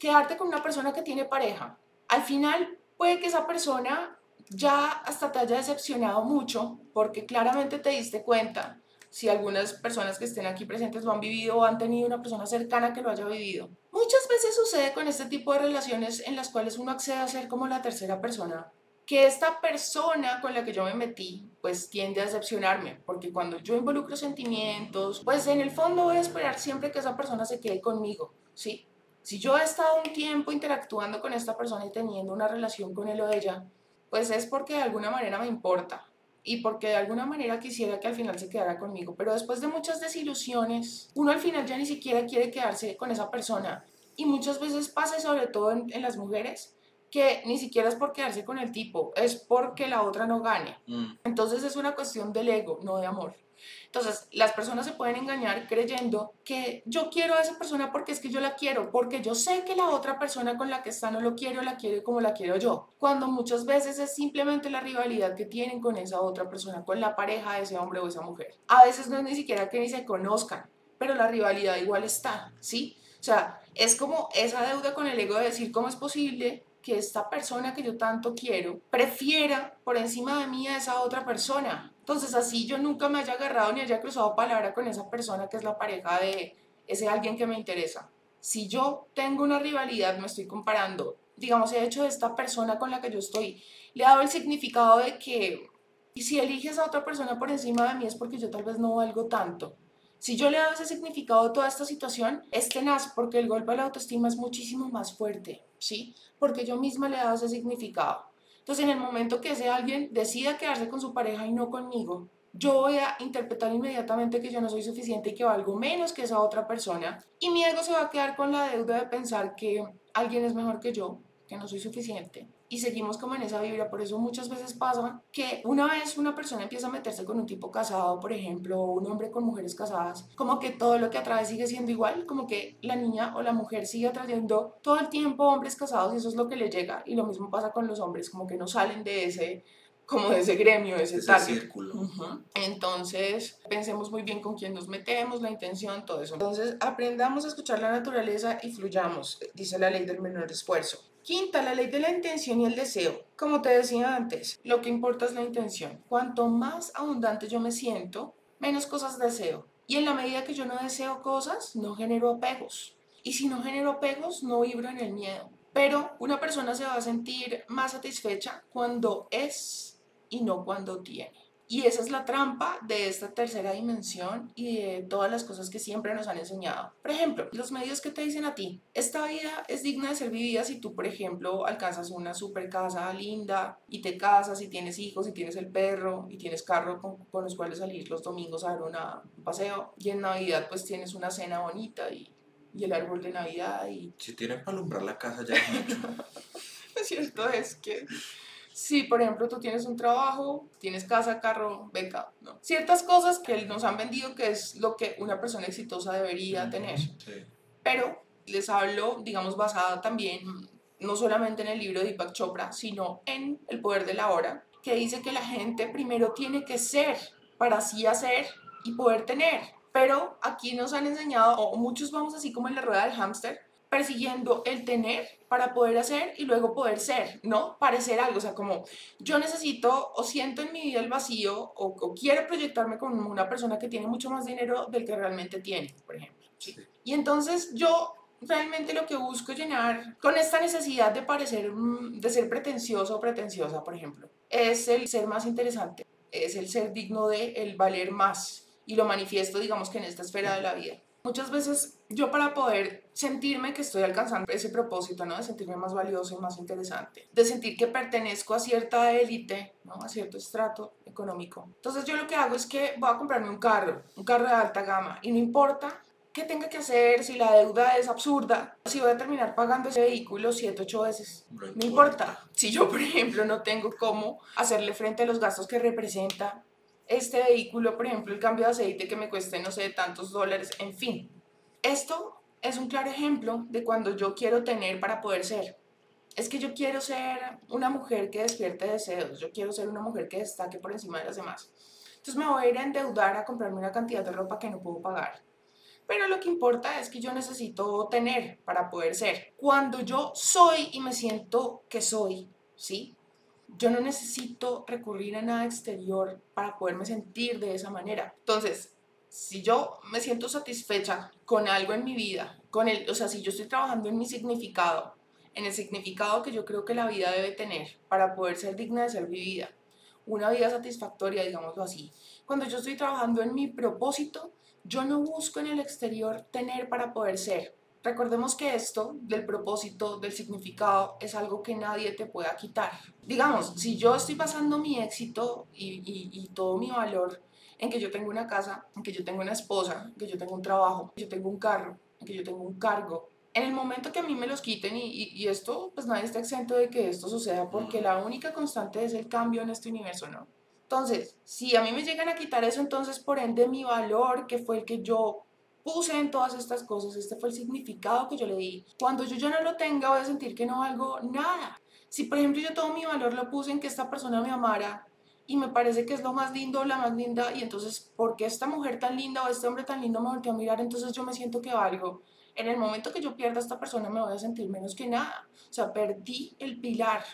quedarte con una persona que tiene pareja, al final puede que esa persona ya hasta te haya decepcionado mucho porque claramente te diste cuenta si algunas personas que estén aquí presentes lo han vivido o han tenido una persona cercana que lo haya vivido. Muchas veces sucede con este tipo de relaciones en las cuales uno accede a ser como la tercera persona, que esta persona con la que yo me metí pues tiende a decepcionarme, porque cuando yo involucro sentimientos, pues en el fondo voy a esperar siempre que esa persona se quede conmigo, ¿sí? Si yo he estado un tiempo interactuando con esta persona y teniendo una relación con él o ella, pues es porque de alguna manera me importa, y porque de alguna manera quisiera que al final se quedara conmigo. Pero después de muchas desilusiones, uno al final ya ni siquiera quiere quedarse con esa persona. Y muchas veces pasa, sobre todo en, en las mujeres, que ni siquiera es por quedarse con el tipo, es porque la otra no gane. Mm. Entonces es una cuestión del ego, no de amor. Entonces, las personas se pueden engañar creyendo que yo quiero a esa persona porque es que yo la quiero, porque yo sé que la otra persona con la que está no lo quiero, la quiere como la quiero yo. Cuando muchas veces es simplemente la rivalidad que tienen con esa otra persona, con la pareja de ese hombre o esa mujer. A veces no es ni siquiera que ni se conozcan, pero la rivalidad igual está, ¿sí? O sea, es como esa deuda con el ego de decir cómo es posible que esta persona que yo tanto quiero prefiera por encima de mí a esa otra persona. Entonces así yo nunca me haya agarrado ni haya cruzado palabra con esa persona que es la pareja de ese alguien que me interesa. Si yo tengo una rivalidad, me estoy comparando, digamos, he hecho de esta persona con la que yo estoy, le he dado el significado de que si eliges a otra persona por encima de mí es porque yo tal vez no valgo tanto. Si yo le dado ese significado a toda esta situación, es tenaz porque el golpe a la autoestima es muchísimo más fuerte, ¿sí? Porque yo misma le he dado ese significado. Entonces, en el momento que ese alguien decida quedarse con su pareja y no conmigo, yo voy a interpretar inmediatamente que yo no soy suficiente y que valgo menos que esa otra persona. Y mi ego se va a quedar con la deuda de pensar que alguien es mejor que yo, que no soy suficiente y seguimos como en esa vibra. Por eso muchas veces pasa que una vez una persona empieza a meterse con un tipo casado, por ejemplo, o un hombre con mujeres casadas, como que todo lo que atrae sigue siendo igual, como que la niña o la mujer sigue atrayendo todo el tiempo hombres casados y eso es lo que le llega. Y lo mismo pasa con los hombres, como que no salen de ese como de ese gremio, de ese, Ese target. círculo. Ujú. Entonces, pensemos muy bien con quién nos metemos, la intención, todo eso. Entonces, aprendamos a escuchar la naturaleza y fluyamos, dice la ley del menor esfuerzo. Quinta, la ley de la intención y el deseo. Como te decía antes, lo que importa es la intención. Cuanto más abundante yo me siento, menos cosas deseo. Y en la medida que yo no deseo cosas, no genero apegos. Y si no genero apegos, no vibro en el miedo. Pero una persona se va a sentir más satisfecha cuando es y no cuando tiene. Y esa es la trampa de esta tercera dimensión y de todas las cosas que siempre nos han enseñado. Por ejemplo, los medios que te dicen a ti, esta vida es digna de ser vivida si tú, por ejemplo, alcanzas una super casa linda y te casas y tienes hijos y tienes el perro y tienes carro con, con los cuales salir los domingos a dar una- un paseo. Y en Navidad pues tienes una cena bonita y, y el árbol de Navidad y Si tienen para alumbrar la casa ya es mucho. lo cierto es que si, por ejemplo, tú tienes un trabajo, tienes casa, carro, beca, ¿no? Ciertas cosas que nos han vendido que es lo que una persona exitosa debería tener. Sí. Pero les hablo, digamos, basada también no solamente en el libro de Deepak Chopra, sino en El Poder de la Hora, que dice que la gente primero tiene que ser para así hacer y poder tener. Pero aquí nos han enseñado, o muchos vamos así como en la rueda del hámster, persiguiendo el tener para poder hacer y luego poder ser, ¿no? Parecer algo, o sea, como yo necesito o siento en mi vida el vacío o, o quiero proyectarme como una persona que tiene mucho más dinero del que realmente tiene, por ejemplo. Sí. Y entonces yo realmente lo que busco llenar con esta necesidad de parecer, mm, de ser pretencioso o pretenciosa, por ejemplo, es el ser más interesante, es el ser digno de el valer más y lo manifiesto, digamos que en esta esfera de la vida. Muchas veces yo para poder sentirme que estoy alcanzando ese propósito, ¿no? De sentirme más valioso y más interesante, de sentir que pertenezco a cierta élite, ¿no? A cierto estrato económico. Entonces yo lo que hago es que voy a comprarme un carro, un carro de alta gama, y no importa qué tenga que hacer, si la deuda es absurda, si voy a terminar pagando ese vehículo 7, 8 veces. No importa. Si yo, por ejemplo, no tengo cómo hacerle frente a los gastos que representa este vehículo, por ejemplo, el cambio de aceite que me cueste, no sé, tantos dólares, en fin. Esto es un claro ejemplo de cuando yo quiero tener para poder ser. Es que yo quiero ser una mujer que despierte deseos, yo quiero ser una mujer que destaque por encima de las demás. Entonces me voy a ir a endeudar a comprarme una cantidad de ropa que no puedo pagar. Pero lo que importa es que yo necesito tener para poder ser. Cuando yo soy y me siento que soy, ¿sí? Yo no necesito recurrir a nada exterior para poderme sentir de esa manera. Entonces, si yo me siento satisfecha con algo en mi vida, con el, o sea, si yo estoy trabajando en mi significado, en el significado que yo creo que la vida debe tener para poder ser digna de ser vivida, una vida satisfactoria, digámoslo así. Cuando yo estoy trabajando en mi propósito, yo no busco en el exterior tener para poder ser. Recordemos que esto del propósito, del significado, es algo que nadie te pueda quitar. Digamos, si yo estoy basando mi éxito y, y, todo mi valor en que yo tengo una casa, en que yo tengo una esposa, en que yo tengo un trabajo, que yo tengo un carro, en que yo tengo un cargo, en el momento que a mí me los quiten y, y, esto, pues nadie está exento de que esto suceda porque la única constante es el cambio en este universo, ¿no? Entonces, si a mí me llegan a quitar eso, entonces por ende mi valor, que fue el que yo puse en todas estas cosas, este fue el significado que yo le di. Cuando yo ya no lo tenga, voy a sentir que no valgo nada. Si, por ejemplo, yo todo mi valor lo puse en que esta persona me amara y me parece que es lo más lindo o la más linda, y entonces, ¿por qué esta mujer tan linda o este hombre tan lindo me volteó a mirar? Entonces yo me siento que valgo. En el momento que yo pierda a esta persona, me voy a sentir menos que nada. O sea, perdí el pilar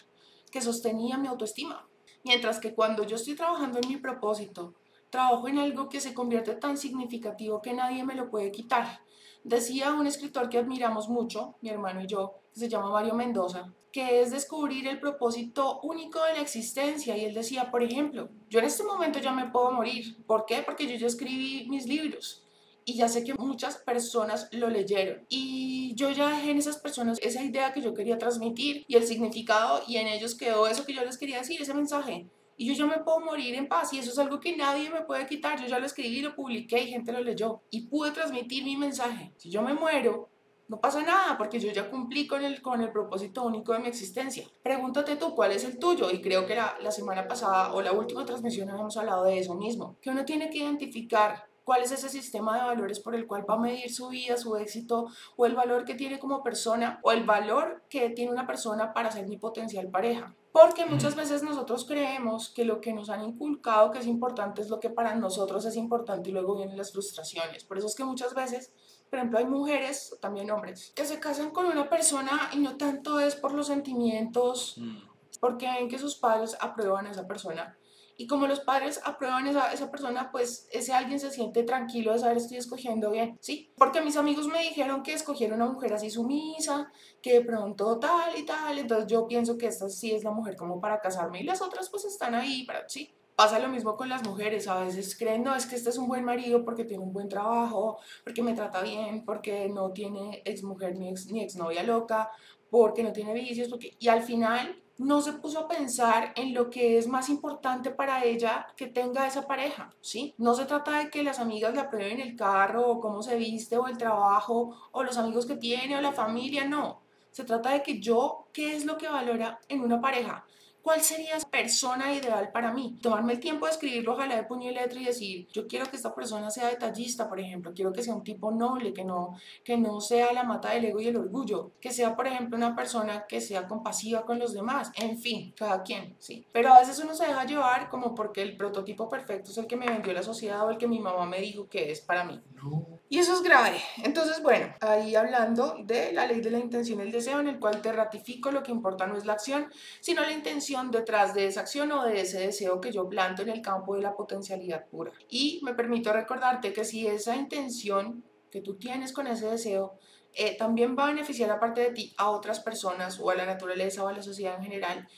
que sostenía mi autoestima. Mientras que cuando yo estoy trabajando en mi propósito, trabajo en algo que se convierte tan significativo que nadie me lo puede quitar. Decía un escritor que admiramos mucho, mi hermano y yo, que se llama Mario Mendoza, que es descubrir el propósito único de la existencia. Y él decía, por ejemplo, yo en este momento ya me puedo morir. ¿Por qué? Porque yo ya escribí mis libros y ya sé que muchas personas lo leyeron. Y yo ya dejé en esas personas esa idea que yo quería transmitir y el significado y en ellos quedó eso que yo les quería decir, ese mensaje y yo ya me puedo morir en paz y eso es algo que nadie me puede quitar. Yo ya lo escribí, lo publiqué y gente lo leyó y pude transmitir mi mensaje. Si yo me muero, no pasa nada porque yo ya cumplí con el, con el propósito único de mi existencia. Pregúntate tú cuál es el tuyo y creo que la, la semana pasada o la última transmisión habíamos hablado de eso mismo, que uno tiene que identificar cuál es ese sistema de valores por el cual va a medir su vida, su éxito, o el valor que tiene como persona, o el valor que tiene una persona para ser mi potencial pareja. Porque muchas veces nosotros creemos que lo que nos han inculcado que es importante es lo que para nosotros es importante y luego vienen las frustraciones. Por eso es que muchas veces, por ejemplo, hay mujeres, también hombres, que se casan con una persona y no tanto es por los sentimientos, mm. porque ven que sus padres aprueban a esa persona, y como los padres aprueban esa, esa persona, pues ese alguien se siente tranquilo de saber estoy escogiendo bien, ¿sí? Porque mis amigos me dijeron que escogieron una mujer así sumisa, que de pronto tal y tal, entonces yo pienso que esta sí es la mujer como para casarme y las otras pues están ahí, para, ¿sí? Pasa lo mismo con las mujeres, a veces creen, no, es que este es un buen marido porque tiene un buen trabajo, porque me trata bien, porque no tiene ex mujer ni ex, ni ex novia loca, porque no tiene vicios, porque... y al final no se puso a pensar en lo que es más importante para ella que tenga esa pareja, ¿sí? No se trata de que las amigas le aprueben el carro o cómo se viste o el trabajo o los amigos que tiene o la familia, no. Se trata de que yo, ¿qué es lo que valora en una pareja? ¿Cuál sería esa persona ideal para mí? Tomarme el tiempo de escribirlo, ojalá de puño y letra y decir, yo quiero que esta persona sea detallista, por ejemplo, quiero que sea un tipo noble, que no, que no sea la mata del ego y el orgullo, que sea, por ejemplo, una persona que sea compasiva con los demás, en fin, cada quien, sí. Pero a veces uno se deja llevar como porque el prototipo perfecto es el que me vendió la sociedad o el que mi mamá me dijo que es para mí. No. Y eso es grave. Entonces, bueno, ahí hablando de la ley de la intención y el deseo, en el cual te ratifico lo que importa no es la acción, sino la intención detrás de esa acción o de ese deseo que yo planto en el campo de la potencialidad pura. Y me permito recordarte que si esa intención que tú tienes con ese deseo eh, también va a beneficiar aparte de ti a otras personas o a la naturaleza o a la sociedad en general,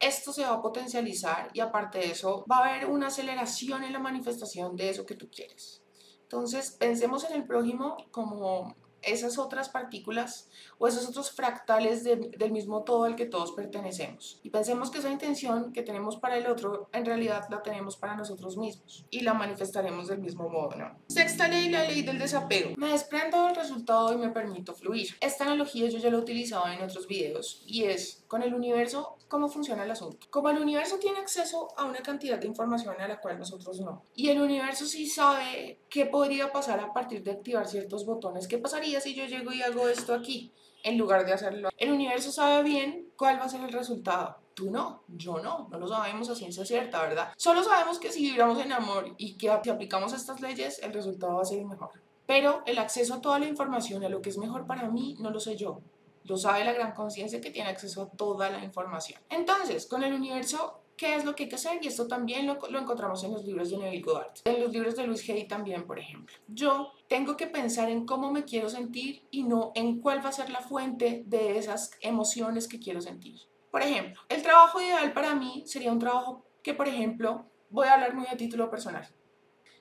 esto se va a potencializar y aparte de eso va a haber una aceleración en la manifestación de eso que tú quieres. Entonces, pensemos en el prójimo como esas otras partículas o esos otros fractales del mismo todo al que todos pertenecemos. Y pensemos que esa intención que tenemos para el otro, en realidad la tenemos para nosotros mismos y la manifestaremos del mismo modo, ¿no? Sexta ley, la ley del desapego. Me desprendo del resultado y me permito fluir. Esta analogía yo ya la he utilizado en otros videos y es con el universo cómo funciona el asunto. Como el universo tiene acceso a una cantidad de información a la cual nosotros no, y el universo sí sabe qué podría pasar a partir de activar ciertos botones, qué pasaría si yo llego y hago esto aquí en lugar de hacerlo. El universo sabe bien cuál va a ser el resultado. Tú no, yo no, no lo sabemos a ciencia cierta, ¿verdad? Solo sabemos que si vibramos en amor y que si aplicamos estas leyes, el resultado va a ser mejor. Pero el acceso a toda la información, a lo que es mejor para mí, no lo sé yo. Lo sabe la gran conciencia que tiene acceso a toda la información. Entonces, con el universo, ¿qué es lo que hay que hacer? Y esto también lo, encontramos en los libros de Neville Goddard, en los libros de Luis Hay también, por ejemplo. Yo tengo que pensar en cómo me quiero sentir y no en cuál va a ser la fuente de esas emociones que quiero sentir. Por ejemplo, el trabajo ideal para mí sería un trabajo que, por ejemplo, voy a hablar muy a título personal.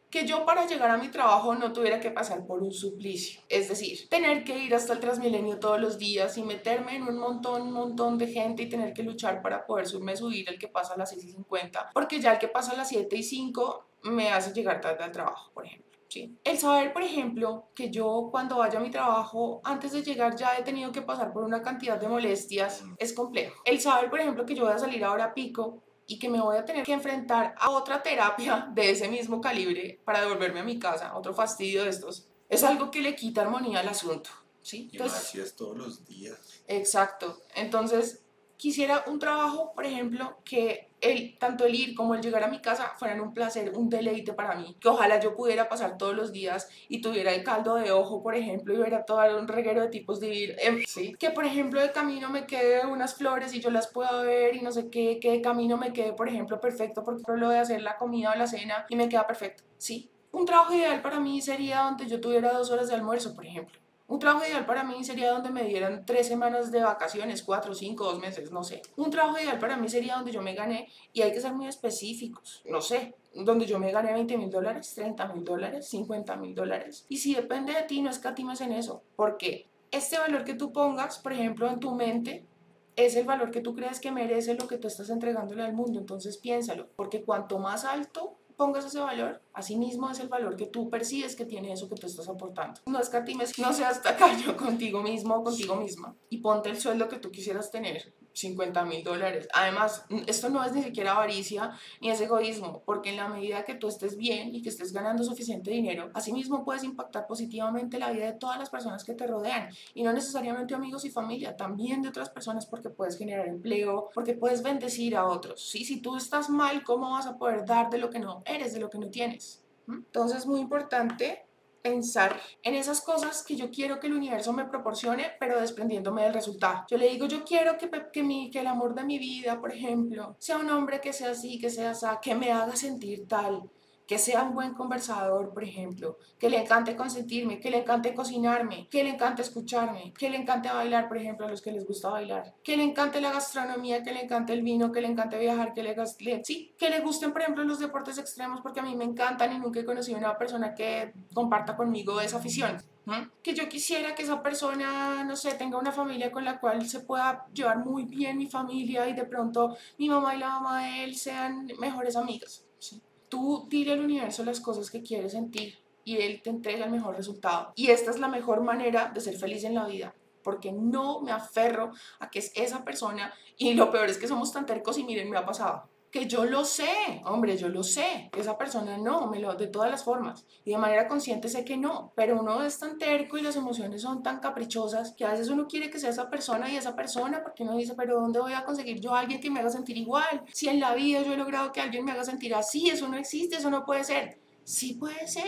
Que yo para llegar a mi trabajo no tuviera que pasar por un suplicio. Es decir, tener que ir hasta el Transmilenio todos los días y meterme en un montón, un montón de gente y tener que luchar para poder subirme subir el que pasa a las 6 y 50, porque ya el que pasa a las 7 y 5 me hace llegar tarde al trabajo, por ejemplo. ¿Sí? El saber, por ejemplo, que yo cuando vaya a mi trabajo, antes de llegar ya he tenido que pasar por una cantidad de molestias, es complejo. El saber, por ejemplo, que yo voy a salir ahora a pico y que me voy a tener que enfrentar a otra terapia de ese mismo calibre para devolverme a mi casa, otro fastidio de estos, es algo que le quita armonía al asunto. ¿sí? Y Entonces, es todos los días. Exacto. Entonces, quisiera un trabajo, por ejemplo, que el, tanto el ir como el llegar a mi casa fueran un placer, un deleite para mí, que ojalá yo pudiera pasar todos los días y tuviera el caldo de ojo, por ejemplo, y ver todo un reguero de tipos de vivir, ¿sí? que por ejemplo de camino me quede unas flores y yo las pueda ver y no sé qué, que de camino me quede, por ejemplo, perfecto, porque lo de hacer la comida o la cena y me queda perfecto, ¿sí? Un trabajo ideal para mí sería donde yo tuviera dos horas de almuerzo, por ejemplo un trabajo ideal para mí sería donde me dieran tres semanas de vacaciones, cuatro, cinco, dos meses, no sé. Un trabajo ideal para mí sería donde yo me gané, y hay que ser muy específicos, no sé, donde yo me gané 20 mil dólares, 30 mil dólares, 50 mil dólares. Y si depende de ti, no escatimes en eso, porque este valor que tú pongas, por ejemplo, en tu mente, es el valor que tú crees que merece lo que tú estás entregándole al mundo. Entonces piénsalo, porque cuanto más alto pongas ese valor, así mismo es el valor que tú percibes que tiene eso que tú estás aportando. No escatimes, no seas tacaño contigo mismo o contigo misma y ponte el sueldo que tú quisieras tener 50 mil dólares. Además, esto no es ni siquiera avaricia ni es egoísmo, porque en la medida que tú estés bien y que estés ganando suficiente dinero, asimismo puedes impactar positivamente la vida de todas las personas que te rodean y no necesariamente amigos y familia, también de otras personas porque puedes generar empleo, porque puedes bendecir a otros. ¿sí? Si tú estás mal, ¿cómo vas a poder dar de lo que no eres, de lo que no tienes? ¿Mm? Entonces, es muy importante pensar en esas cosas que yo quiero que el universo me proporcione, pero desprendiéndome del resultado. Yo le digo, yo quiero que, que, mi, que el amor de mi vida, por ejemplo, sea un hombre que sea así, que sea así, que me haga sentir tal, que sea un buen conversador, por ejemplo, que le encante consentirme, que le encante cocinarme, que le encante escucharme, que le encante bailar, por ejemplo, a los que les gusta bailar, que le encante la gastronomía, que le encante el vino, que le encante viajar, que le, sí, que le gusten, por ejemplo, los deportes extremos, porque a mí me encantan y nunca he conocido una persona que comparta conmigo esa afición. Que yo quisiera que esa persona, no sé, tenga una familia con la cual se pueda llevar muy bien mi familia y de pronto mi mamá y la mamá de él sean mejores amigas. Tú dile al universo las cosas que quieres sentir y él te entrega el mejor resultado. Y esta es la mejor manera de ser feliz en la vida, porque no me aferro a que es esa persona y lo peor es que somos tan tercos y miren, me ha pasado que yo lo sé, hombre, yo lo sé, esa persona no, me lo, de todas las formas, y de manera consciente sé que no, pero uno es tan terco y las emociones son tan caprichosas que a veces uno quiere que sea esa persona y esa persona, porque uno dice, pero ¿dónde voy a conseguir yo a alguien que me haga sentir igual? Si en la vida yo he logrado que alguien me haga sentir así, eso no existe, eso no puede ser. Sí puede ser.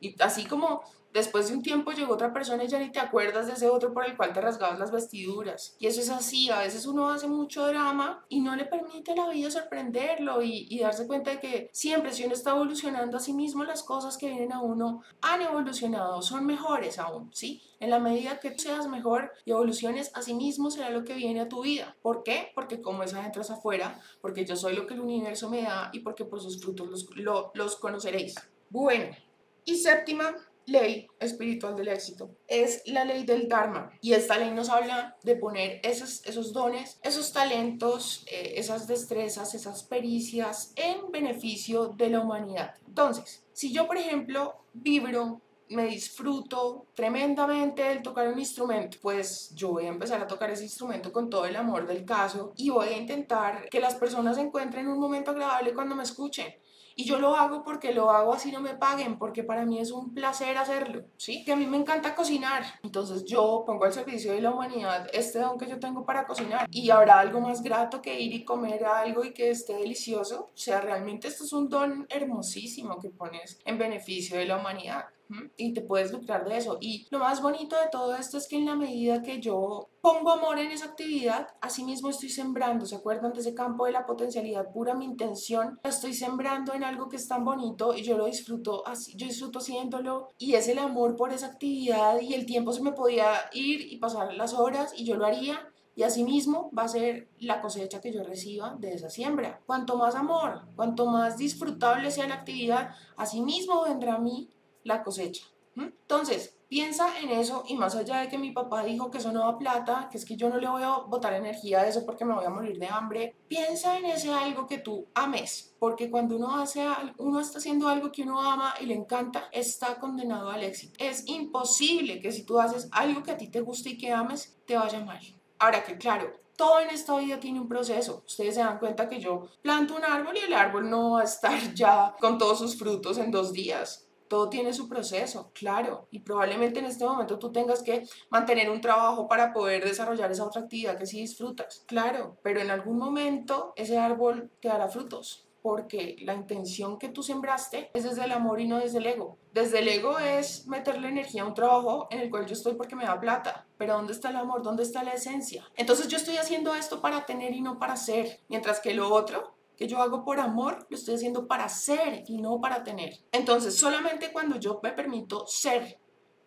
Y así como Después de un tiempo llegó otra persona y ya ni te acuerdas de ese otro por el cual te rasgabas las vestiduras. Y eso es así, a veces uno hace mucho drama y no le permite a la vida sorprenderlo y, y darse cuenta de que siempre si uno está evolucionando a sí mismo, las cosas que vienen a uno han evolucionado, son mejores aún, ¿sí? En la medida que seas mejor y evoluciones, a sí mismo será lo que viene a tu vida. ¿Por qué? Porque como es adentro es afuera, porque yo soy lo que el universo me da y porque por sus frutos los, los conoceréis. Bueno, y séptima, ley espiritual del éxito es la ley del Dharma. Y esta ley nos habla de poner esos, esos dones, esos talentos, eh, esas destrezas, esas pericias en beneficio de la humanidad. Entonces, si yo, por ejemplo, vibro me disfruto tremendamente el tocar un instrumento, pues yo voy a empezar a tocar ese instrumento con todo el amor del caso y voy a intentar que las personas encuentren un momento agradable cuando me escuchen. Y yo lo hago porque lo hago así no me paguen, porque para mí es un placer hacerlo, ¿sí? Que a mí me encanta cocinar. Entonces yo pongo al servicio de la humanidad este don que yo tengo para cocinar. Y habrá algo más grato que ir y comer algo y que esté delicioso. O sea, realmente esto es un don hermosísimo que pones en beneficio de la humanidad y te puedes lucrar de eso. Y lo más bonito de todo esto es que en la medida que yo pongo amor en esa actividad, así mismo estoy sembrando, ¿se acuerdan de ese campo de la potencialidad pura? Mi intención la estoy sembrando en algo que es tan bonito y yo lo disfruto así, yo disfruto haciéndolo y es el amor por esa actividad y el tiempo se me podía ir y pasar las horas y yo lo haría y asimismo va a ser la cosecha que yo reciba de esa siembra. Cuanto más amor, cuanto más disfrutable sea la actividad, asimismo vendrá a mí la cosecha. Entonces, piensa en eso y más allá de que mi papá dijo que eso no da plata, que es que yo no le voy a botar energía a eso porque me voy a morir de hambre, piensa en ese algo que tú ames, porque cuando uno hace uno está haciendo algo que uno ama y le encanta, está condenado al éxito. Es imposible que si tú haces algo que a ti te guste y que ames, te vaya mal. Ahora que claro, todo en esta vida tiene un proceso. Ustedes se dan cuenta que yo planto un árbol y el árbol no va a estar ya con todos sus frutos en dos días todo tiene su proceso, claro, y probablemente en este momento tú tengas que mantener un trabajo para poder desarrollar esa otra actividad que sí disfrutas, claro, pero en algún momento ese árbol te dará frutos, porque la intención que tú sembraste es desde el amor y no desde el ego. Desde el ego es meterle energía a un trabajo en el cual yo estoy porque me da plata, pero ¿dónde está el amor? ¿Dónde está la esencia? Entonces yo estoy haciendo esto para tener y no para ser, mientras que lo otro que yo hago por amor, lo estoy haciendo para ser y no para tener. Entonces, solamente cuando yo me permito ser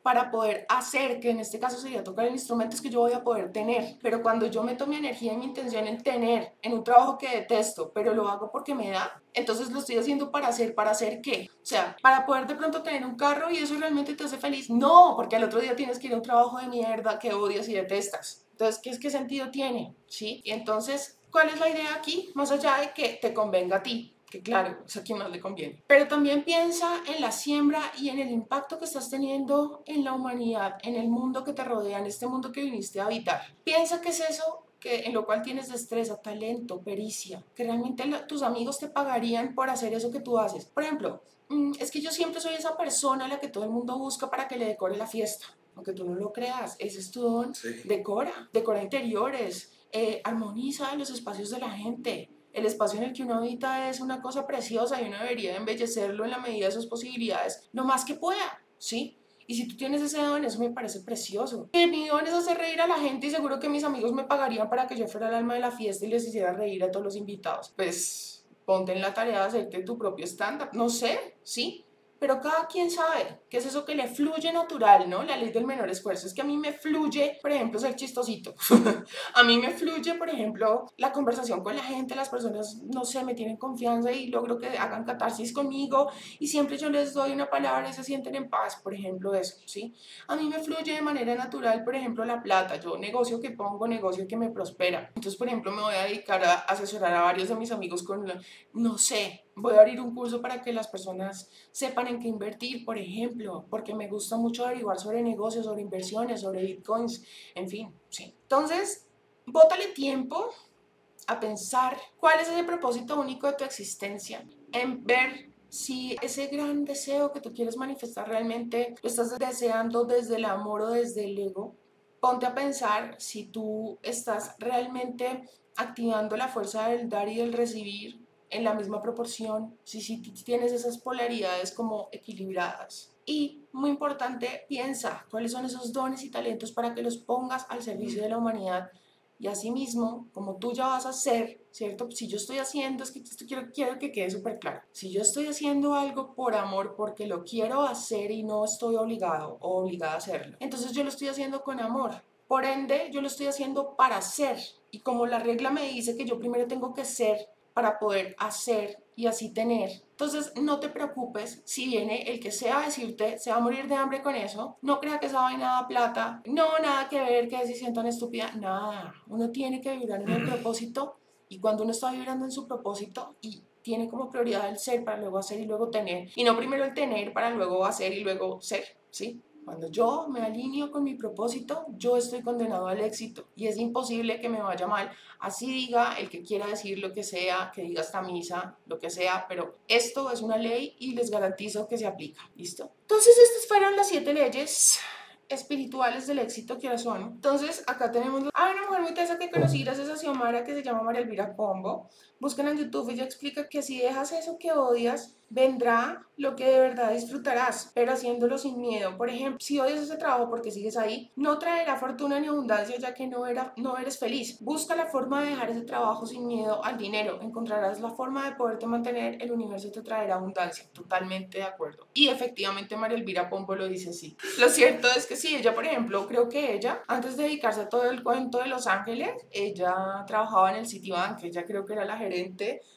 para poder hacer, que en este caso sería tocar el instrumento, es que yo voy a poder tener. Pero cuando yo meto mi energía y mi intención en tener, en un trabajo que detesto, pero lo hago porque me da, entonces lo estoy haciendo para hacer, ¿para hacer qué? O sea, para poder de pronto tener un carro y eso realmente te hace feliz. No, porque al otro día tienes que ir a un trabajo de mierda que odias y detestas. Entonces, ¿qué, es, qué sentido tiene? ¿Sí? Y entonces ¿Cuál es la idea aquí? Más allá de que te convenga a ti, que claro, es a quien más le conviene. Pero también piensa en la siembra y en el impacto que estás teniendo en la humanidad, en el mundo que te rodea, en este mundo que viniste a habitar. Piensa que es eso que, en lo cual tienes destreza, talento, pericia, que realmente tus amigos te pagarían por hacer eso que tú haces. Por ejemplo, mm, es que yo siempre soy esa persona a la que todo el mundo busca para que le decore la fiesta. Aunque tú no lo creas, ese es tu don. Decora, decora interiores, eh, armoniza los espacios de la gente. El espacio en el que uno habita es una cosa preciosa y uno debería embellecerlo en la medida de sus posibilidades, lo más que pueda, ¿sí? Y si tú tienes ese don, eso me parece precioso. Mi don es hacer reír a la gente y seguro que mis amigos me pagarían para que yo fuera el alma de la fiesta y les hiciera reír a todos los invitados. Pues ponte en la tarea de hacerte tu propio stand-up. No sé, ¿sí? Pero cada quien sabe qué es eso que le fluye natural, ¿no? La ley del menor esfuerzo es que a mí me fluye, por ejemplo, ser chistosito. a mí me fluye, por ejemplo, la conversación con la gente, las personas, no sé, me tienen confianza y logro que hagan catarsis conmigo y siempre yo les doy una palabra y se sienten en paz, por ejemplo, eso, ¿sí? A mí me fluye de manera natural, por ejemplo, la plata. Yo negocio que pongo, negocio que me prospera. Entonces, por ejemplo, me voy a dedicar a asesorar a varios de mis amigos con, no sé, voy a abrir un curso para que las personas sepan en qué invertir, por ejemplo, porque me gusta mucho averiguar sobre negocios, sobre inversiones, sobre bitcoins, en fin, sí. Entonces, bótale tiempo a pensar cuál es ese propósito único de tu existencia, en ver si ese gran deseo que tú quieres manifestar realmente lo estás deseando desde el amor o desde el ego. Ponte a pensar si tú estás realmente activando la fuerza del dar y del recibir en la misma proporción, si, si tienes esas polaridades como equilibradas. Y muy importante, piensa cuáles son esos dones y talentos para que los pongas al servicio de la humanidad. Y asimismo, como tú ya vas a hacer, ¿cierto? Si yo estoy haciendo, es que esto quiero, quiero que quede súper claro. Si yo estoy haciendo algo por amor, porque lo quiero hacer y no estoy obligado o obligada a hacerlo, entonces yo lo estoy haciendo con amor. Por ende, yo lo estoy haciendo para ser. Y como la regla me dice que yo primero tengo que ser para poder hacer y así tener. Entonces, no te preocupes si viene el que sea a decirte, se va a morir de hambre con eso, no crea que esa vaina da plata, no, nada que ver, que decisión tan estúpida, nada. Uno tiene que vibrar en el propósito y cuando uno está vibrando en su propósito y tiene como prioridad el ser para luego hacer y luego tener, y no primero el tener para luego hacer y luego ser, ¿sí? Cuando yo me alineo con mi propósito, yo estoy condenado al éxito y es imposible que me vaya mal. Así diga el que quiera decir lo que sea, que diga esta misa, lo que sea, pero esto es una ley y les garantizo que se aplica. ¿Listo? Entonces, estas fueron las siete leyes espirituales del éxito que ahora son. Entonces, acá tenemos, ah, una mujer muy tesa que conocí gracias a Xiomara que se llama María Elvira Pombo. Busquen en YouTube, ella explica que si dejas eso que odias, vendrá lo que de verdad disfrutarás, pero haciéndolo sin miedo. Por ejemplo, si odias ese trabajo porque sigues ahí, no traerá fortuna ni abundancia ya que no, era, no eres feliz. Busca la forma de dejar ese trabajo sin miedo al dinero. Encontrarás la forma de poderte mantener, el universo te traerá abundancia. Totalmente de acuerdo. Y efectivamente María Elvira Pombo lo dice así. Lo cierto es que sí, ella, por ejemplo, creo que ella, antes de dedicarse a todo el cuento de Los Ángeles, ella trabajaba en el Citibank, ella creo que era la gerente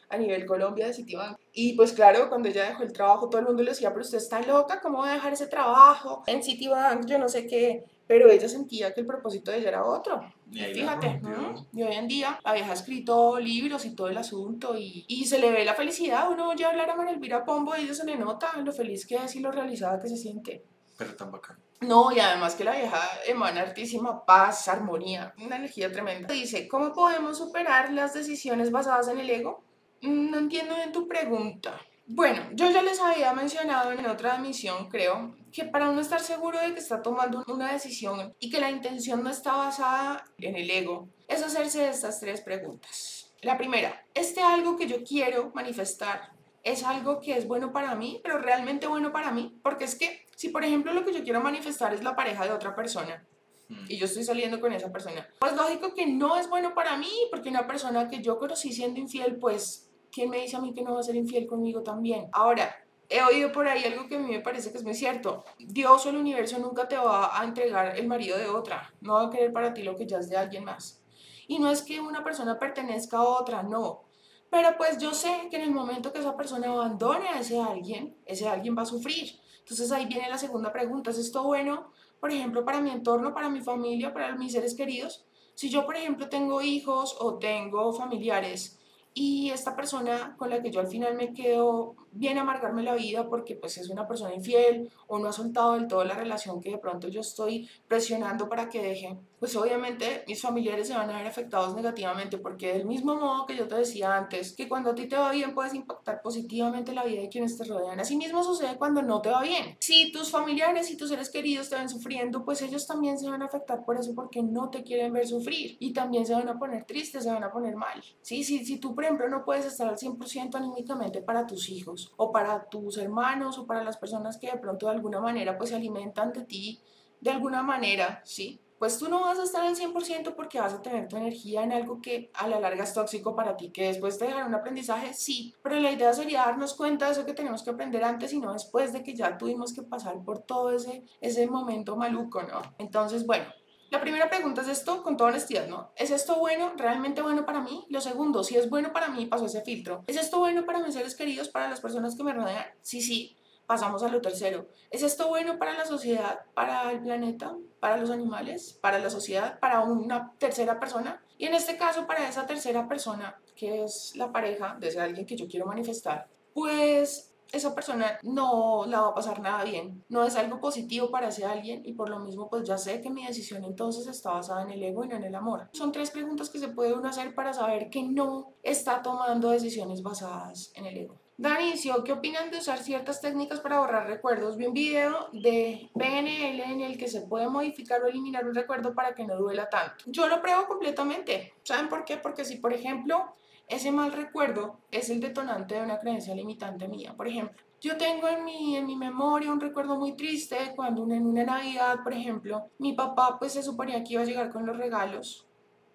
a nivel Colombia de Citibank. Y pues claro, cuando ella dejó el trabajo, todo el mundo le decía, pero usted está loca, ¿cómo va a dejar ese trabajo en Citibank? Yo no sé qué. Pero ella sentía que el propósito de ella era otro. Y Fíjate. ¿no? y hoy en día la vieja ha escrito libros y todo el asunto y, y se le ve la felicidad. Uno oye hablar a María Elvira Pombo y ella se le nota lo feliz que es y lo realizada que se siente. Pero tan bacán. No, y además que la vieja emana hartísima paz, armonía, una energía tremenda. Dice, ¿cómo podemos superar las decisiones basadas en el ego? Mm, No entiendo bien tu pregunta. Bueno, yo ya les había mencionado en otra emisión, creo, que para uno estar seguro de que está tomando una decisión y que la intención no está basada en el ego, es hacerse estas tres preguntas. La primera, ¿este algo que yo quiero manifestar es algo que es bueno para mí, pero realmente bueno para mí? Porque es que si por ejemplo lo que yo quiero manifestar es la pareja de otra persona, Mm. y yo estoy saliendo con esa persona. Pues lógico que no es bueno para mí, porque una persona que yo conocí siendo infiel, pues, ¿quién me dice a mí que no va a ser infiel conmigo también? Ahora, he oído por ahí algo que a mí me parece que es muy cierto. Dios o el universo nunca te va a entregar el marido de otra, no va a querer para ti lo que ya es de alguien más. Y no es que una persona pertenezca a otra, no. Pero pues yo sé que en el momento que esa persona abandone a ese alguien, ese alguien va a sufrir. Entonces ahí viene la segunda pregunta, ¿es esto bueno por ejemplo, para mi entorno, para mi familia, para mis seres queridos. Si yo, por ejemplo, tengo hijos o tengo familiares y esta persona con la que yo al final me quedo viene a amargarme la vida porque pues es una persona infiel o no ha soltado del todo la relación que de pronto yo estoy presionando para que deje, pues obviamente mis familiares se van a ver afectados negativamente porque del mismo modo que yo te decía antes, que cuando a ti te va bien puedes impactar positivamente la vida de quienes te rodean. Así mismo sucede cuando no te va bien. Si tus familiares y tus seres queridos te ven sufriendo, pues ellos también se van a afectar por eso porque no te quieren ver sufrir y también se van a poner tristes, se van a poner mal. ¿sí? Si, si tú, por ejemplo, no puedes estar al 100% anímicamente para tus hijos o para tus hermanos o para las personas que de pronto de alguna manera pues se alimentan de ti de alguna manera, ¿sí? Pues tú no vas a estar al 100% porque vas a tener tu energía en algo que a la larga es tóxico para ti, que después te dejará un aprendizaje, sí, pero la idea sería darnos cuenta de eso que tenemos que aprender antes y no después de que ya tuvimos que pasar por todo ese, ese momento maluco, ¿no? Entonces, bueno, la primera pregunta es esto con toda honestidad, ¿no? ¿Es esto bueno, realmente bueno para mí? Lo segundo, si es bueno para mí, paso ese filtro. ¿Es esto bueno para mis seres queridos, para las personas que me rodean? Sí, sí. Pasamos a lo tercero. ¿Es esto bueno para la sociedad, para el planeta, para los animales, para la sociedad, para una tercera persona? Y en este caso, para esa tercera persona, que es la pareja de ese alguien que yo quiero manifestar, pues esa persona no la va a pasar nada bien, no es algo positivo para ese alguien y por lo mismo pues ya sé que mi decisión entonces está basada en el ego y no en el amor. Son tres preguntas que se puede uno hacer para saber que no está tomando decisiones basadas en el ego. Danicio, ¿qué opinan de usar ciertas técnicas para borrar recuerdos? Vi un video de PNL en el que se puede modificar o eliminar un recuerdo para que no duela tanto. Yo lo pruebo completamente. ¿Saben por qué? Porque si, por ejemplo, ese mal recuerdo es el detonante de una creencia limitante mía. Por ejemplo, yo tengo en mi, en mi memoria un recuerdo muy triste cuando en una Navidad, por ejemplo, mi papá pues se suponía que iba a llegar con los regalos.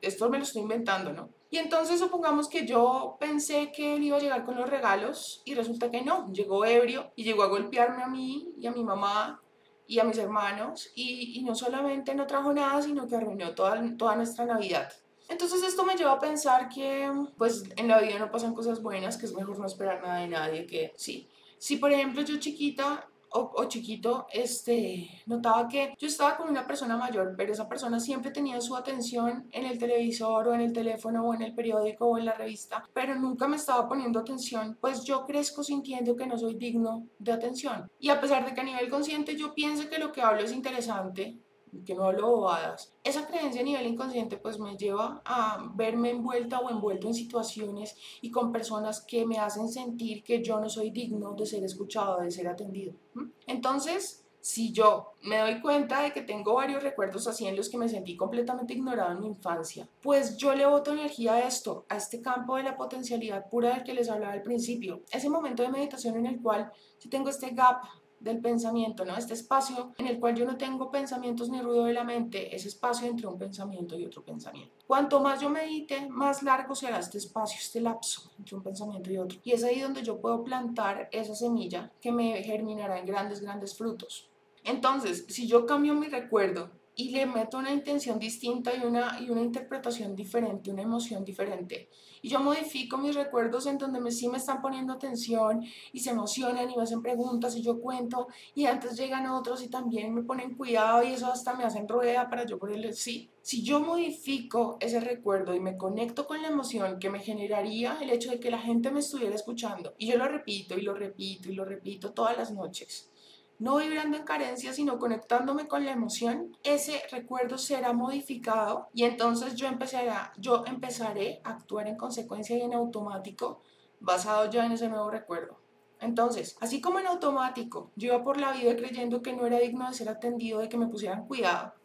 Esto me lo estoy inventando, ¿no? Y entonces supongamos que yo pensé que él iba a llegar con los regalos y resulta que no, llegó ebrio y llegó a golpearme a mí y a mi mamá y a mis hermanos y, no solamente no trajo nada, sino que arruinó toda, toda nuestra Navidad. Entonces esto me lleva a pensar que pues en la vida no pasan cosas buenas, que es mejor no esperar nada de nadie, que sí. Si por ejemplo yo chiquita o, o, chiquito, este, notaba que yo estaba con una persona mayor, pero esa persona siempre tenía su atención en el televisor o en el teléfono o en el periódico o en la revista, pero nunca me estaba poniendo atención, pues yo crezco sintiendo que no soy digno de atención. Y a pesar de que a nivel consciente yo pienso que lo que hablo es interesante, que no hablo bobadas, esa creencia a nivel inconsciente pues me lleva a verme envuelta o envuelto en situaciones y con personas que me hacen sentir que yo no soy digno de ser escuchado, de ser atendido. Entonces, si yo me doy cuenta de que tengo varios recuerdos así en los que me sentí completamente ignorado en mi infancia, pues yo le boto energía a esto, a este campo de la potencialidad pura del que les hablaba al principio. Ese momento de meditación en el cual yo tengo este gap del pensamiento, ¿no? Este espacio en el cual yo no tengo pensamientos ni ruido de la mente, ese espacio entre un pensamiento y otro pensamiento. Cuanto más yo medite, más largo será este espacio, este lapso entre un pensamiento y otro. Y es ahí donde yo puedo plantar esa semilla que me germinará en grandes, grandes frutos. Entonces, si yo cambio mi recuerdo y le meto una intención distinta y una, y una interpretación diferente, una emoción diferente, y yo modifico mis recuerdos en donde me, sí me están poniendo atención y se emocionan y me hacen preguntas y yo cuento y antes llegan otros y también me ponen cuidado y eso hasta me hacen rueda para yo ponerle sí. Si yo modifico ese recuerdo y me conecto con la emoción que me generaría el hecho de que la gente me estuviera escuchando y yo lo repito y lo repito y lo repito todas las noches, no vibrando en carencia, sino conectándome con la emoción, ese recuerdo será modificado y entonces yo empezaré, yo empezaré a actuar en consecuencia y en automático basado ya en ese nuevo recuerdo. Entonces, así como en automático, yo iba por la vida creyendo que no era digno de ser atendido, de que me pusieran cuidado,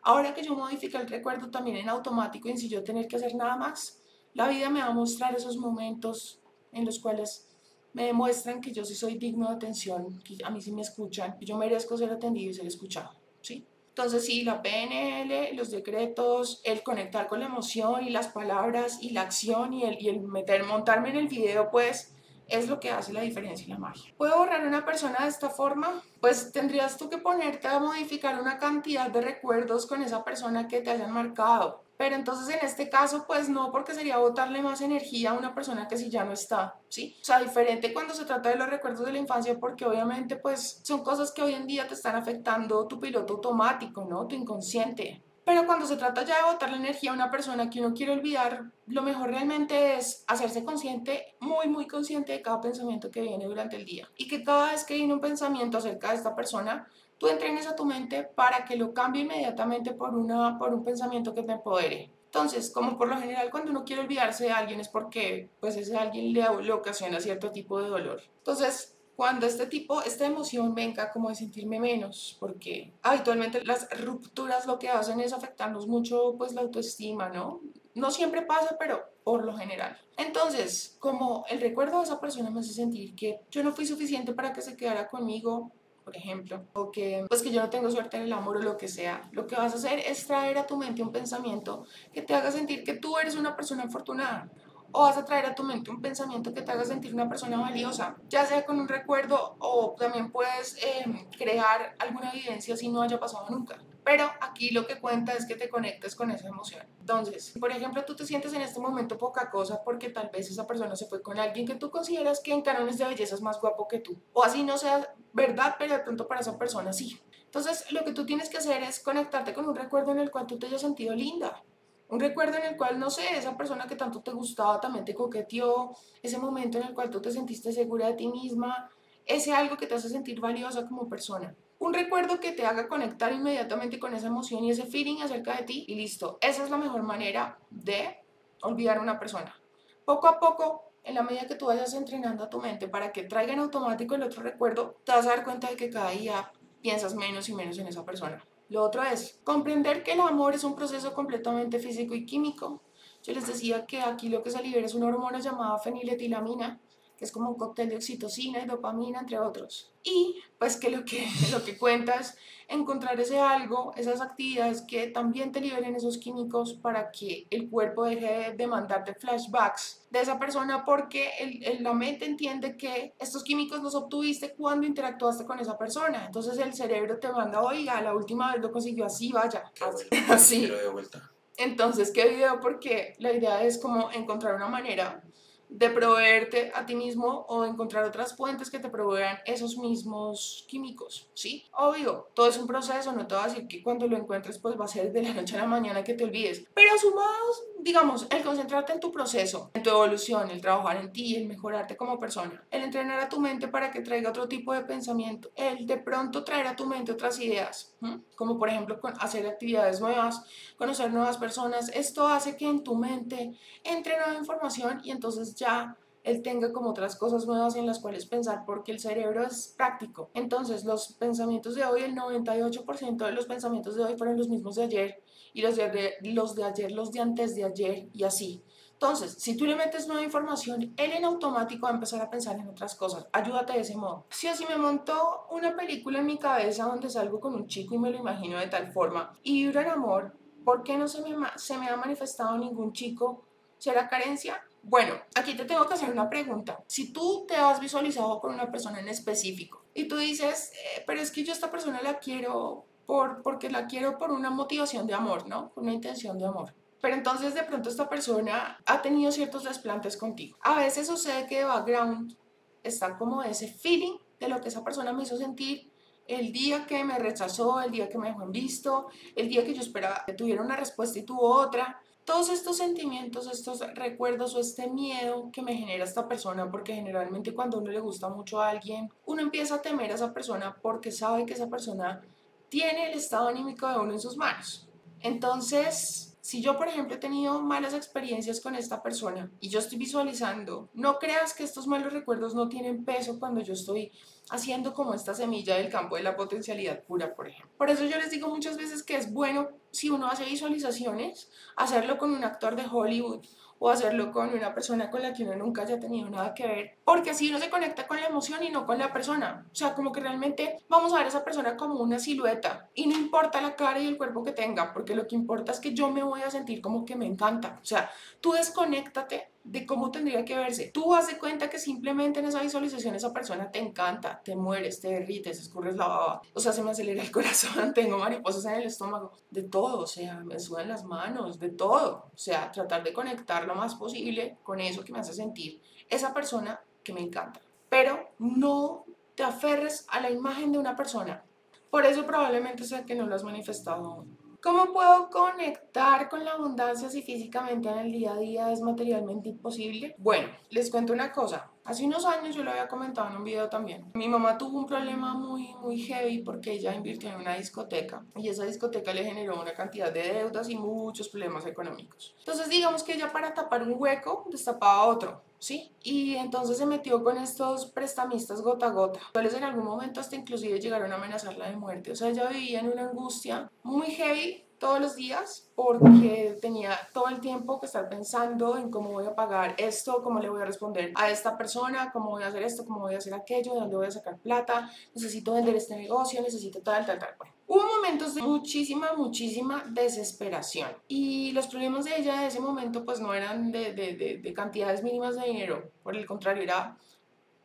ahora que yo modifique el recuerdo también en automático y sin yo tener que hacer nada más, la vida me va a mostrar esos momentos en los cuales me demuestran que yo sí soy digno de atención, que a mí sí me escuchan, que yo merezco ser atendido y ser escuchado, ¿sí? Entonces, sí, la PNL, los decretos, el conectar con la emoción y las palabras y la acción y el, y el meter, montarme en el video, pues, es lo que hace la diferencia y la magia. ¿Puedo borrar a una persona de esta forma? Pues tendrías tú que ponerte a modificar una cantidad de recuerdos con esa persona que te hayan marcado. Pero entonces en este caso, pues no, porque sería botarle más energía a una persona que si ya no está, ¿sí? O sea, diferente cuando se trata de los recuerdos de la infancia, porque obviamente pues son cosas que hoy en día te están afectando tu piloto automático, ¿no? Tu inconsciente. Pero cuando se trata ya de botarle energía a una persona que uno quiere olvidar, lo mejor realmente es hacerse consciente, muy, muy consciente de cada pensamiento que viene durante el día. Y que cada vez que viene un pensamiento acerca de esta persona, tú entrenes a tu mente para que lo cambie inmediatamente por, una, por un pensamiento que te empodere. Entonces, como por lo general cuando uno quiere olvidarse de alguien es porque pues ese alguien le, le ocasiona cierto tipo de dolor. Entonces, cuando este tipo, esta emoción venga como de sentirme menos, porque habitualmente las rupturas lo que hacen es afectarnos mucho pues la autoestima, ¿no? No siempre pasa, pero por lo general. Entonces, como el recuerdo de esa persona me hace sentir que yo no fui suficiente para que se quedara conmigo, por ejemplo, o que pues que yo no tengo suerte en el amor o lo que sea, lo que vas a hacer es traer a tu mente un pensamiento que te haga sentir que tú eres una persona afortunada o vas a traer a tu mente un pensamiento que te haga sentir una persona valiosa, ya sea con un recuerdo o también puedes eh, crear alguna evidencia si no haya pasado nunca. Pero aquí lo que cuenta es que te conectes con esa emoción. Entonces, por ejemplo, tú te sientes en este momento poca cosa porque tal vez esa persona se fue con alguien que tú consideras que en cánones de belleza es más guapo que tú. O así no sea verdad, pero de pronto para esa persona sí. Entonces, lo que tú tienes que hacer es conectarte con un recuerdo en el cual tú te hayas sentido linda. Un recuerdo en el cual, no sé, esa persona que tanto te gustaba también te coqueteó, ese momento en el cual tú te sentiste segura de ti misma, ese algo que te hace sentir valiosa como persona un recuerdo que te haga conectar inmediatamente con esa emoción y ese feeling acerca de ti y listo. Esa es la mejor manera de olvidar a una persona. Poco a poco, en la medida que tú vayas entrenando a tu mente para que traiga en automático el otro recuerdo, te vas a dar cuenta de que cada día piensas menos y menos en esa persona. Lo otro es comprender que el amor es un proceso completamente físico y químico. Yo les decía que aquí lo que se libera es una hormona llamada feniletilamina, que es como un cóctel de oxitocina y dopamina, entre otros. Y pues que lo que, lo que cuenta es encontrar ese algo, esas actividades que también te liberen esos químicos para que el cuerpo deje de mandarte flashbacks de esa persona porque el, la mente entiende que estos químicos los obtuviste cuando interactuaste con esa persona. Entonces el cerebro te manda, oiga, la última vez lo consiguió así, vaya. Así. de vuelta. Entonces, ¿qué video? Porque la idea es como encontrar una manera de proveerte a ti mismo o encontrar otras fuentes que te provean esos mismos químicos, ¿sí? Obvio, todo es un proceso, no te voy a decir que cuando lo encuentres pues va a ser de la noche a la mañana que te olvides, pero sumados, digamos, el concentrarte en tu proceso, en tu evolución, el trabajar en ti, el mejorarte como persona, el entrenar a tu mente para que traiga otro tipo de pensamiento, el de pronto traer a tu mente otras ideas, como por ejemplo hacer actividades nuevas, conocer nuevas personas, esto hace que en tu mente entre nueva información y entonces ya él tenga como otras cosas nuevas en las cuales pensar porque el cerebro es práctico. Entonces, los pensamientos de hoy, el 98% de los pensamientos de hoy fueron los mismos de ayer y los de, los de ayer, los de antes de ayer y así. Entonces, si tú le metes nueva información, él en automático va a empezar a pensar en otras cosas. Ayúdate de ese modo. Si así me montó una película en mi cabeza donde salgo con un chico y me lo imagino de tal forma y vibro en amor, ¿por qué no se me, se me ha manifestado ningún chico? ¿Será carencia? Bueno, aquí te tengo que hacer una pregunta. Si tú te has visualizado con una persona en específico y tú dices, eh, pero es que yo esta persona la quiero por, porque la quiero por una motivación de amor, ¿no? Por una intención de amor. Pero entonces de pronto esta persona ha tenido ciertos desplantes contigo. A veces sucede que de background está como ese feeling de lo que esa persona me hizo sentir el día que me rechazó, el día que me dejó en visto, el día que yo esperaba que tuviera una respuesta y tuvo otra. Todos estos sentimientos, estos recuerdos o este miedo que me genera esta persona, porque generalmente cuando uno le gusta mucho a alguien, uno empieza a temer a esa persona porque sabe que esa persona tiene el estado anímico de uno en sus manos. Entonces, si yo, por ejemplo, he tenido malas experiencias con esta persona y yo estoy visualizando, no creas que estos malos recuerdos no tienen peso cuando yo estoy haciendo como esta semilla del campo de la potencialidad pura, por ejemplo. Por eso yo les digo muchas veces que es bueno, si uno hace visualizaciones, hacerlo con un actor de Hollywood o hacerlo con una persona con la que uno nunca haya tenido nada que ver, porque así uno se conecta con la emoción y no con la persona. O sea, como que realmente vamos a ver a esa persona como una silueta y no importa la cara y el cuerpo que tenga, porque lo que importa es que yo me voy a sentir como que me encanta. O sea, tú desconéctate de cómo tendría que verse. Tú haz de cuenta que simplemente en esa visualización esa persona te encanta, te mueres, te derrites, escurres la baba. O sea, se me acelera el corazón, tengo mariposas en el estómago, de todo, o sea, me sudan las manos, de todo. O sea, tratar de conectar lo más posible con eso que me hace sentir esa persona que me encanta. Pero no te aferres a la imagen de una persona. Por eso probablemente sea que no lo has manifestado aún. ¿Cómo puedo conectar con la abundancia si físicamente en el día a día es materialmente imposible? Bueno, les cuento una cosa. Hace unos años yo lo había comentado en un video también. Mi mamá tuvo un problema muy, muy heavy porque ella invirtió en una discoteca y esa discoteca le generó una cantidad de deudas y muchos problemas económicos. Entonces digamos que ella para tapar un hueco destapaba otro. ¿sí? Y entonces se metió con estos prestamistas gota a gota, cuales en algún momento hasta inclusive llegaron a amenazarla de muerte. O sea, ella vivía en una angustia muy heavy todos los días porque tenía todo el tiempo que estar pensando en cómo voy a pagar esto, cómo le voy a responder a esta persona, cómo voy a hacer esto, cómo voy a hacer aquello, de dónde voy a sacar plata, necesito vender este negocio, necesito tal, tal, tal. Bueno, hubo momentos de muchísima, muchísima desesperación y los problemas de ella en ese momento pues no eran de, de, de, de cantidades mínimas de dinero, por el contrario, era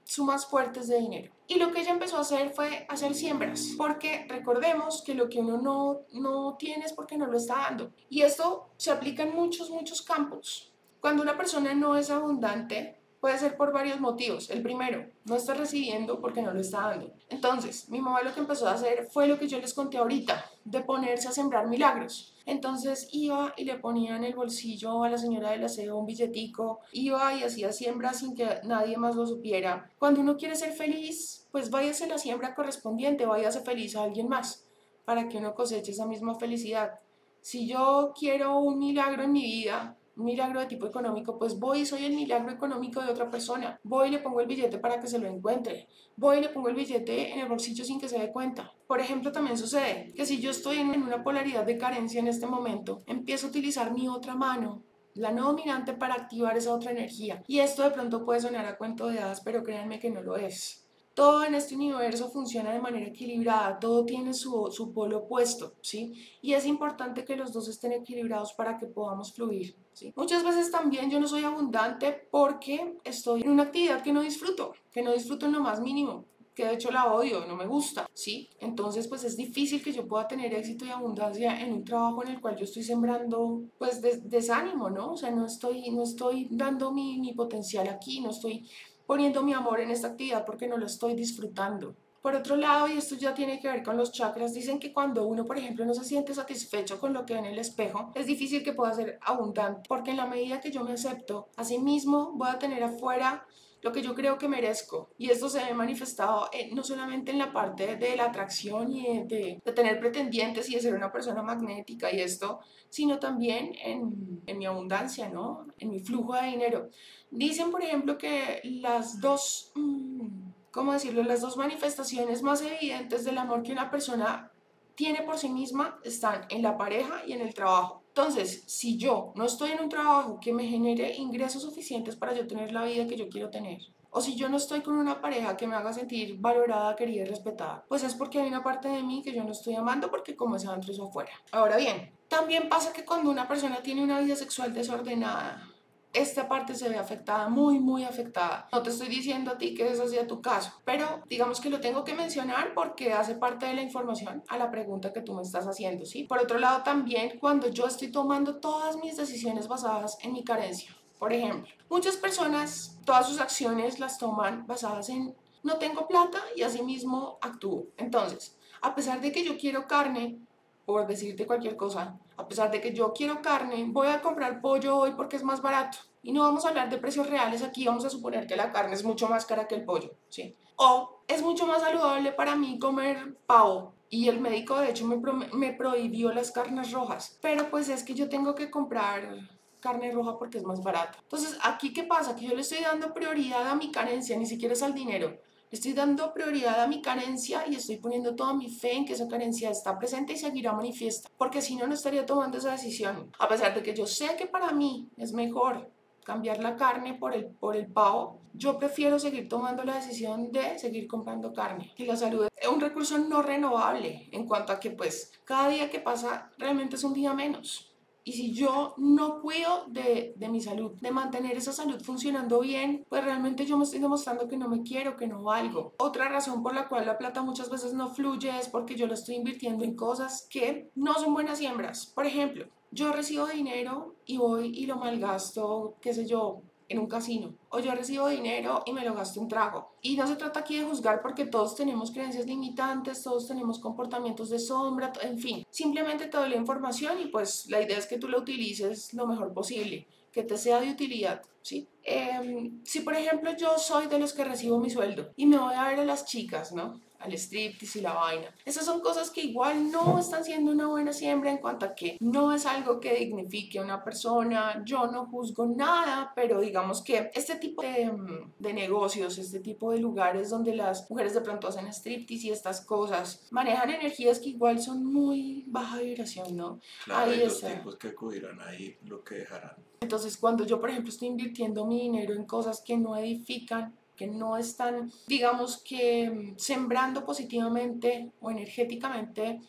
sumas fuertes de dinero. Y lo que ella empezó a hacer fue hacer siembras, porque recordemos que lo que uno no, no tiene es porque no lo está dando. Y esto se aplica en muchos, muchos campos. Cuando una persona no es abundante, Puede ser por varios motivos. El primero, no está recibiendo porque no lo está dando. Entonces, mi mamá lo que empezó a hacer fue lo que yo les conté ahorita, de ponerse a sembrar milagros. Entonces iba y le ponía en el bolsillo a la señora del aseo un billetico, iba y hacía siembra sin que nadie más lo supiera. Cuando uno quiere ser feliz, pues váyase la siembra correspondiente, váyase feliz a alguien más, para que uno coseche esa misma felicidad. Si yo quiero un milagro en mi vida, milagro de tipo económico, pues voy y soy el milagro económico de otra persona. Voy y le pongo el billete para que se lo encuentre. Voy y le pongo el billete en el bolsillo sin que se dé cuenta. Por ejemplo, también sucede que si yo estoy en una polaridad de carencia en este momento, empiezo a utilizar mi otra mano la no dominante para activar esa otra energía. Y esto de pronto puede sonar a cuento de hadas, pero créanme que no lo es. Todo en este universo funciona de manera equilibrada, todo tiene su, su polo opuesto, ¿sí? Y es importante que los dos estén equilibrados para que podamos fluir, ¿sí? Muchas veces también yo no soy abundante porque estoy en una actividad que no disfruto, que no disfruto en lo más mínimo, que de hecho la odio, no me gusta, ¿sí? Entonces, pues es difícil que yo pueda tener éxito y abundancia en un trabajo en el cual yo estoy sembrando, pues, desánimo, ¿no? O sea, no estoy, no estoy dando mi, mi potencial aquí, no estoy poniendo mi amor en esta actividad porque no lo estoy disfrutando. Por otro lado, y esto ya tiene que ver con los chakras, dicen que cuando uno, por ejemplo, no se siente satisfecho con lo que ve en el espejo, es difícil que pueda ser abundante, porque en la medida que yo me acepto, a sí mismo voy a tener afuera lo que yo creo que merezco. Y esto se ve manifestado no solamente en la parte de la atracción y de, tener pretendientes y de ser una persona magnética y esto, sino también en, en mi abundancia, ¿no? En mi flujo de dinero. Dicen, por ejemplo, que las dos... Mm, ¿cómo decirlo? Las dos manifestaciones más evidentes del amor que una persona tiene por sí misma están en la pareja y en el trabajo. Entonces, si yo no estoy en un trabajo que me genere ingresos suficientes para yo tener la vida que yo quiero tener, o si yo no estoy con una pareja que me haga sentir valorada, querida y respetada, pues es porque hay una parte de mí que yo no estoy amando porque como es adentro es afuera. Ahora bien, también pasa que cuando una persona tiene una vida sexual desordenada, esta parte se ve afectada, muy, muy afectada. No te estoy diciendo a ti que ese sea tu caso, pero digamos que lo tengo que mencionar porque hace parte de la información a la pregunta que tú me estás haciendo, ¿sí? Por otro lado, también cuando yo estoy tomando todas mis decisiones basadas en mi carencia. Por ejemplo, muchas personas, todas sus acciones las toman basadas en no tengo plata y así mismo actúo. Entonces, a pesar de que yo quiero carne, por decirte cualquier cosa, a pesar de que yo quiero carne, voy a comprar pollo hoy porque es más barato. Y no vamos a hablar de precios reales aquí, vamos a suponer que la carne es mucho más cara que el pollo, ¿sí? O es mucho más saludable para mí comer pavo. Y el médico de hecho me, me prohibió las carnes rojas. Pero pues es que yo tengo que comprar carne roja porque es más barata. Entonces, aquí qué pasa? Que yo le estoy dando prioridad a mi carencia, ni siquiera es al dinero. Estoy dando prioridad a mi carencia y estoy poniendo toda mi fe en que esa carencia está presente y seguirá manifiesta, porque si no, no estaría tomando esa decisión. A pesar de que yo sé que para mí es mejor cambiar la carne por el, por el pavo, yo prefiero seguir tomando la decisión de seguir comprando carne. Y la salud es un recurso no renovable en cuanto a que pues cada día que pasa realmente es un día menos. Y si yo no cuido de, de, mi salud, de mantener esa salud funcionando bien, pues realmente yo me estoy demostrando que no me quiero, que no valgo. Otra razón por la cual la plata muchas veces no fluye es porque yo la estoy invirtiendo en cosas que no son buenas siembras. Por ejemplo, yo recibo dinero y voy y lo malgasto, qué sé yo, en un casino. O yo recibo dinero y me lo gasto en trago. Y no se trata aquí de juzgar porque todos tenemos creencias limitantes, todos tenemos comportamientos de sombra, en fin. Simplemente te doy la información y pues la idea es que tú la utilices lo mejor posible, que te sea de utilidad. ¿sí? Em, si por ejemplo yo soy de los que recibo mi sueldo y me voy a ver a las chicas, ¿no? Al striptease y la vaina. Esas son cosas que igual no están siendo una buena siembra en cuanto a que no es algo que dignifique a una persona. Yo no juzgo nada, pero digamos que este tipo de, mm, de negocios, este tipo de lugares donde las mujeres de pronto hacen striptease y estas cosas, manejan energías que igual son muy baja vibración, ¿no? Claro, ahí los tipos que acudirán ahí lo que dejarán. Entonces, cuando yo, por ejemplo, estoy invirtiendo mi dinero en cosas que no edifican, que no están, digamos que, mm, sembrando positivamente o energéticamente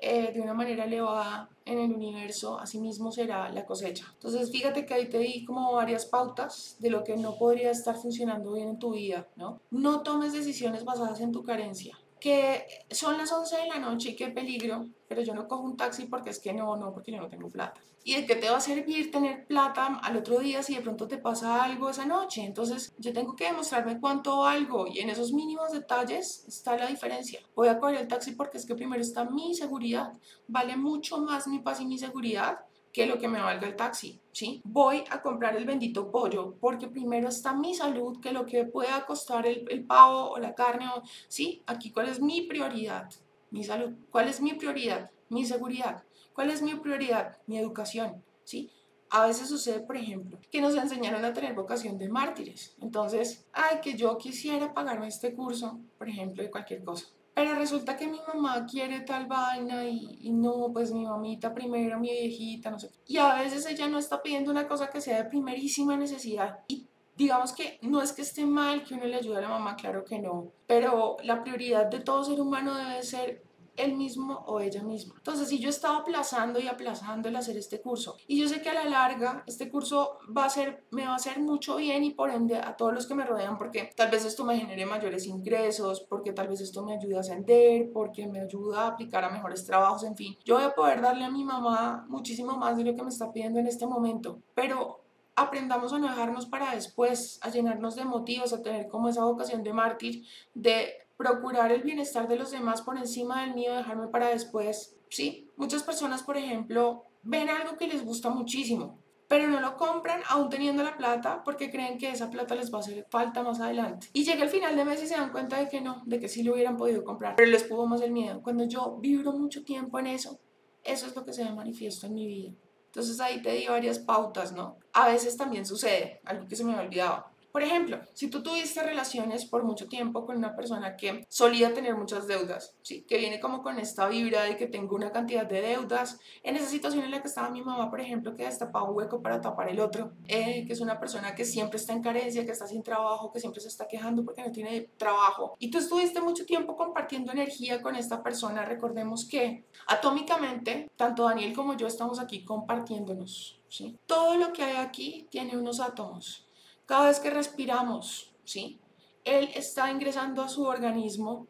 eh, de una manera elevada en el universo, así mismo será la cosecha. Entonces, fíjate que ahí te di como varias pautas de lo que no podría estar funcionando bien en tu vida, ¿no? No tomes decisiones basadas en tu carencia que son las 11 de la noche y qué peligro, pero yo no cojo un taxi porque es que no, no, porque yo no tengo plata. ¿Y de qué te va a servir tener plata al otro día si de pronto te pasa algo esa noche? Entonces yo tengo que demostrarme cuánto valgo y en esos mínimos detalles está la diferencia. Voy a coger el taxi porque es que primero está mi seguridad, vale mucho más mi paz y mi seguridad que lo que me valga el taxi, ¿sí? Voy a comprar el bendito pollo porque primero está mi salud que lo que pueda costar el, el pavo o la carne, ¿sí? Aquí, ¿cuál es mi prioridad? Mi salud. ¿Cuál es mi prioridad? Mi seguridad. ¿Cuál es mi prioridad? Mi educación, ¿sí? A veces sucede, por ejemplo, que nos enseñaron a tener vocación de mártires. Entonces, ay, que yo quisiera pagarme este curso, por ejemplo, de cualquier cosa. Pero resulta que mi mamá quiere tal vaina y, no, pues mi mamita primero, mi viejita, no sé. Y a veces ella no está pidiendo una cosa que sea de primerísima necesidad. Y digamos que no es que esté mal que uno le ayude a la mamá, claro que no. Pero la prioridad de todo ser humano debe ser él mismo o ella misma. Entonces, si yo estaba aplazando y aplazando el hacer este curso, y yo sé que a la larga este curso va a ser, me va a hacer mucho bien y por ende a todos los que me rodean, porque tal vez esto me genere mayores ingresos, porque tal vez esto me ayude a ascender, porque me ayuda a aplicar a mejores trabajos, en fin, yo voy a poder darle a mi mamá muchísimo más de lo que me está pidiendo en este momento, pero aprendamos a no dejarnos para después, a llenarnos de motivos, a tener como esa vocación de mártir, de procurar el bienestar de los demás por encima del mío, dejarme para después. Sí, muchas personas, por ejemplo, ven algo que les gusta muchísimo, pero no lo compran aún teniendo la plata porque creen que esa plata les va a hacer falta más adelante. Y llega el final de mes y se dan cuenta de que no, de que sí lo hubieran podido comprar, pero les pudo más el miedo. Cuando yo vibro mucho tiempo en eso, eso es lo que se ve manifiesto en mi vida. Entonces ahí te di varias pautas, ¿no? A veces también sucede, algo que se me olvidado. Por ejemplo, si tú tuviste relaciones por mucho tiempo con una persona que solía tener muchas deudas, ¿sí? que viene como con esta vibra de que tengo una cantidad de deudas, en esa situación en la que estaba mi mamá, por ejemplo, que destapaba un hueco para tapar el otro, eh, que es una persona que siempre está en carencia, que está sin trabajo, que siempre se está quejando porque no tiene trabajo, y tú estuviste mucho tiempo compartiendo energía con esta persona, recordemos que atómicamente, tanto Daniel como yo estamos aquí compartiéndonos. ¿sí? Todo lo que hay aquí tiene unos átomos cada vez que respiramos, ¿sí? Él está ingresando a su organismo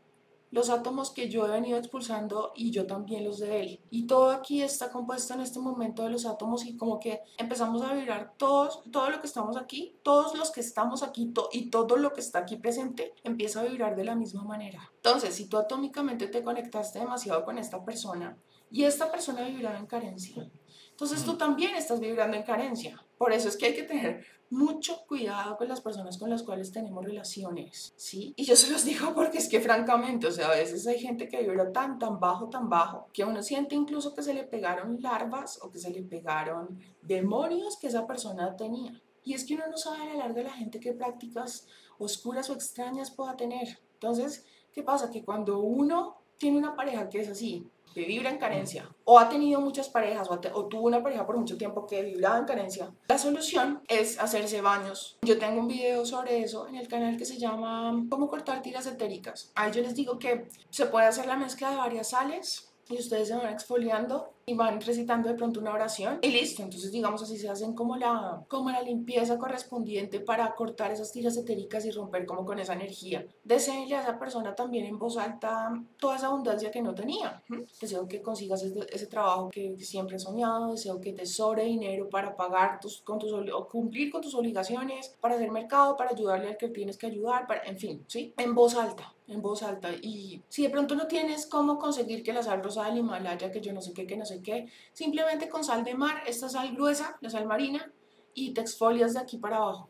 los átomos que yo he venido expulsando y yo también los de él. Y todo aquí está compuesto en este momento de los átomos y como que empezamos a vibrar todos, todo lo que estamos aquí, todos los que estamos aquí y todo lo que está aquí presente empieza a vibrar de la misma manera. Entonces, si tú atómicamente te conectaste demasiado con esta persona y esta persona vibraba en carencia, entonces tú también estás vibrando en carencia. Por eso es que hay que tener mucho cuidado con las personas con las cuales tenemos relaciones, ¿sí? Y yo se los digo porque es que francamente, o sea, a veces hay gente que vibra tan, tan bajo, tan bajo, que uno siente incluso que se le pegaron larvas o que se le pegaron demonios que esa persona tenía. Y es que uno no sabe a la larga la gente qué prácticas oscuras o extrañas pueda tener. Entonces, ¿qué pasa? Que cuando uno tiene una pareja que es así, que vibra en carencia o ha tenido muchas parejas o, tuvo una pareja por mucho tiempo que vibraba en carencia, la solución es hacerse baños. Yo tengo un video sobre eso en el canal que se llama Cómo cortar tiras etéricas. Ahí yo les digo que se puede hacer la mezcla de varias sales y ustedes se van exfoliando y van recitando de pronto una oración y listo. Entonces, digamos así, se hacen como la, como la limpieza correspondiente para cortar esas tiras etéricas y romper como con esa energía. Deseenle a esa persona también en voz alta toda esa abundancia que no tenía. Deseo que consigas ese, trabajo que, siempre he soñado, deseo que te sobre dinero para pagar tus, con tus, o cumplir con tus obligaciones, para hacer mercado, para ayudarle al que tienes que ayudar, para, en fin, ¿sí? En voz alta, en voz alta. Y si de pronto no tienes cómo conseguir que la sal rosa del Himalaya, que yo no sé qué, que no sé que simplemente con sal de mar, esta sal gruesa, la sal marina, y te exfolias de aquí para abajo.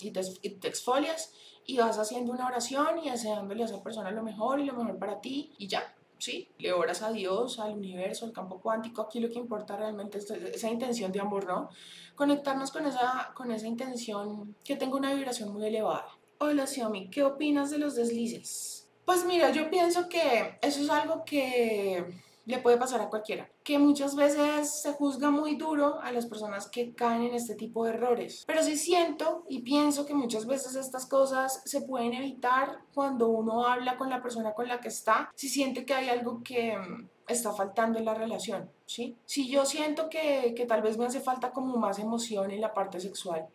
Y te, exfolias y vas haciendo una oración y deseándole a esa persona lo mejor y lo mejor para ti y ya. ¿sí? Le oras a Dios, al universo, al campo cuántico. Aquí lo que importa realmente es esa intención de amor, ¿no? Conectarnos con esa, con esa intención que tenga una vibración muy elevada. Hola, Xiaomi, ¿qué opinas de los deslices? Pues mira, yo pienso que eso es algo que le puede pasar a cualquiera. Que muchas veces se juzga muy duro a las personas que caen en este tipo de errores. Pero sí siento y pienso que muchas veces estas cosas se pueden evitar cuando uno habla con la persona con la que está, si siente que hay algo que mm, está faltando en la relación, ¿sí? Si yo siento que, que tal vez me hace falta como más emoción en la parte sexual,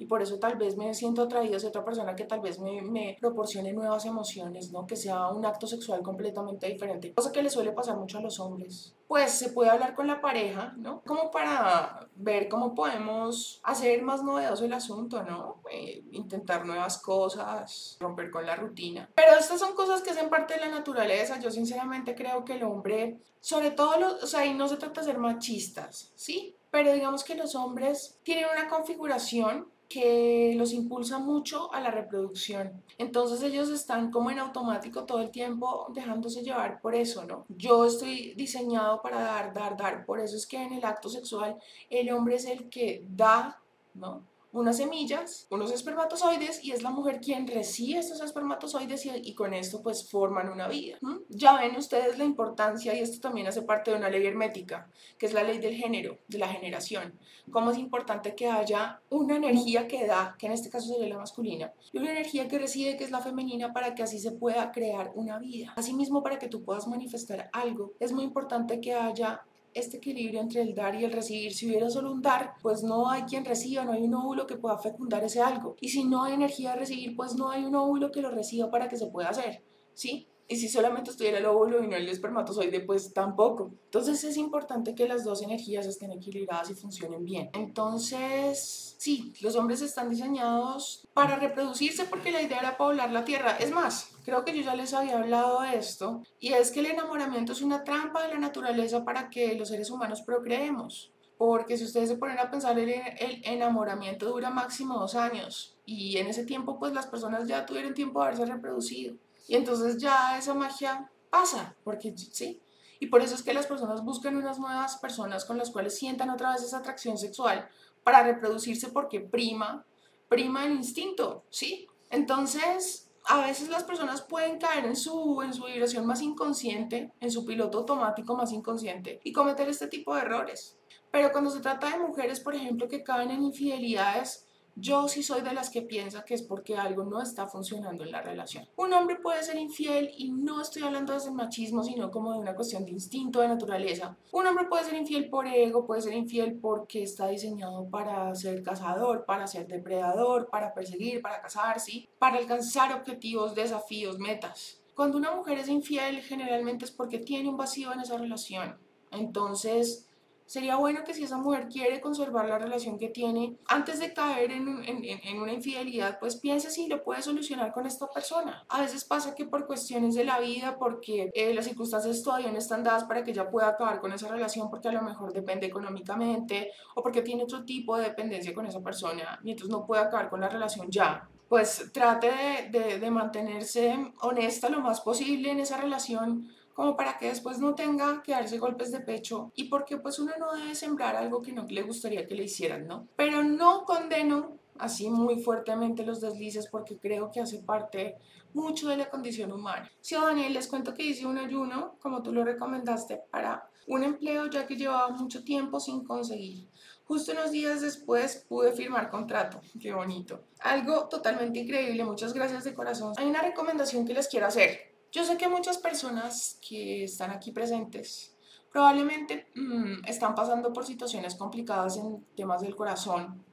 y por eso tal vez me siento atraído hacia otra persona que tal vez me, me, proporcione nuevas emociones, ¿no? Que sea un acto sexual completamente diferente, cosa que le suele pasar mucho a los hombres. Pues se puede hablar con la pareja, ¿no? Como para ver cómo podemos hacer más novedoso el asunto, ¿no? Eh, intentar nuevas cosas, romper con la rutina. Pero estas son cosas que hacen parte de la naturaleza. Yo sinceramente creo que el hombre, sobre todo, o sea, y no se trata de ser machistas, ¿sí? Pero digamos que los hombres tienen una configuración que los impulsa mucho a la reproducción. Entonces ellos están como en automático todo el tiempo dejándose llevar por eso, ¿no? Yo estoy diseñado para dar, dar, dar. Por eso es que en el acto sexual el hombre es el que da, ¿no? Unas semillas, unos espermatozoides y es la mujer quien recibe estos espermatozoides y, con esto pues forman una vida. Ya ven ustedes la importancia y esto también hace parte de una ley hermética, que es la ley del género, de la generación. Cómo es importante que haya una energía que da, que en este caso sería la masculina, y una energía que recibe, que es la femenina, para que así se pueda crear una vida. Asimismo, para que tú puedas manifestar algo, es muy importante que haya este equilibrio entre el dar y el recibir. Si hubiera solo un dar, pues no hay quien reciba, no hay un óvulo que pueda fecundar ese algo. Y si no hay energía de recibir, pues no hay un óvulo que lo reciba para que se pueda hacer, ¿sí? Y si solamente estuviera el óvulo y no el espermatozoide, pues tampoco. Entonces es importante que las dos energías estén equilibradas y funcionen bien. Entonces, sí, los hombres están diseñados para reproducirse porque la idea era poblar la Tierra. Es más, creo que yo ya les había hablado de esto, y es que el enamoramiento es una trampa de la naturaleza para que los seres humanos procreemos Porque si ustedes se ponen a pensar, el, el enamoramiento dura máximo dos años y en ese tiempo pues las personas ya tuvieron tiempo de haberse reproducido. Y entonces ya esa magia pasa, porque sí. Y por eso es que las personas buscan unas nuevas personas con las cuales sientan otra vez esa atracción sexual para reproducirse porque prima, prima el instinto, ¿sí? Entonces, a veces las personas pueden caer en su, en su vibración más inconsciente, en su piloto automático más inconsciente y cometer este tipo de errores. Pero cuando se trata de mujeres, por ejemplo, que caen en infidelidades, yo sí soy de las que piensa que es porque algo no está funcionando en la relación. Un hombre puede ser infiel y no estoy hablando desde el machismo, sino como de una cuestión de instinto, de naturaleza. Un hombre puede ser infiel por ego, puede ser infiel porque está diseñado para ser cazador, para ser depredador, para perseguir, para casarse, para alcanzar objetivos, desafíos, metas. Cuando una mujer es infiel, generalmente es porque tiene un vacío en esa relación. Entonces, Sería bueno que si esa mujer quiere conservar la relación que tiene, antes de caer en, en, en, una infidelidad, pues piense si lo puede solucionar con esta persona. A veces pasa que por cuestiones de la vida, porque eh, las circunstancias todavía no están dadas para que ella pueda acabar con esa relación, porque a lo mejor depende económicamente o porque tiene otro tipo de dependencia con esa persona y no puede acabar con la relación ya pues trate de, de mantenerse honesta lo más posible en esa relación como para que después no tenga que darse golpes de pecho y porque pues uno no debe sembrar algo que no le gustaría que le hicieran, ¿no? Pero no condeno así muy fuertemente los deslices porque creo que hace parte mucho de la condición humana. Sí, Daniel, les cuento que hice un ayuno, como tú lo recomendaste, para un empleo ya que llevaba mucho tiempo sin conseguir. Justo unos días después pude firmar contrato. Qué bonito. Algo totalmente increíble. Muchas gracias de corazón. Hay una recomendación que les quiero hacer. Yo sé que muchas personas que están aquí presentes probablemente mm, están pasando por situaciones complicadas en temas del corazón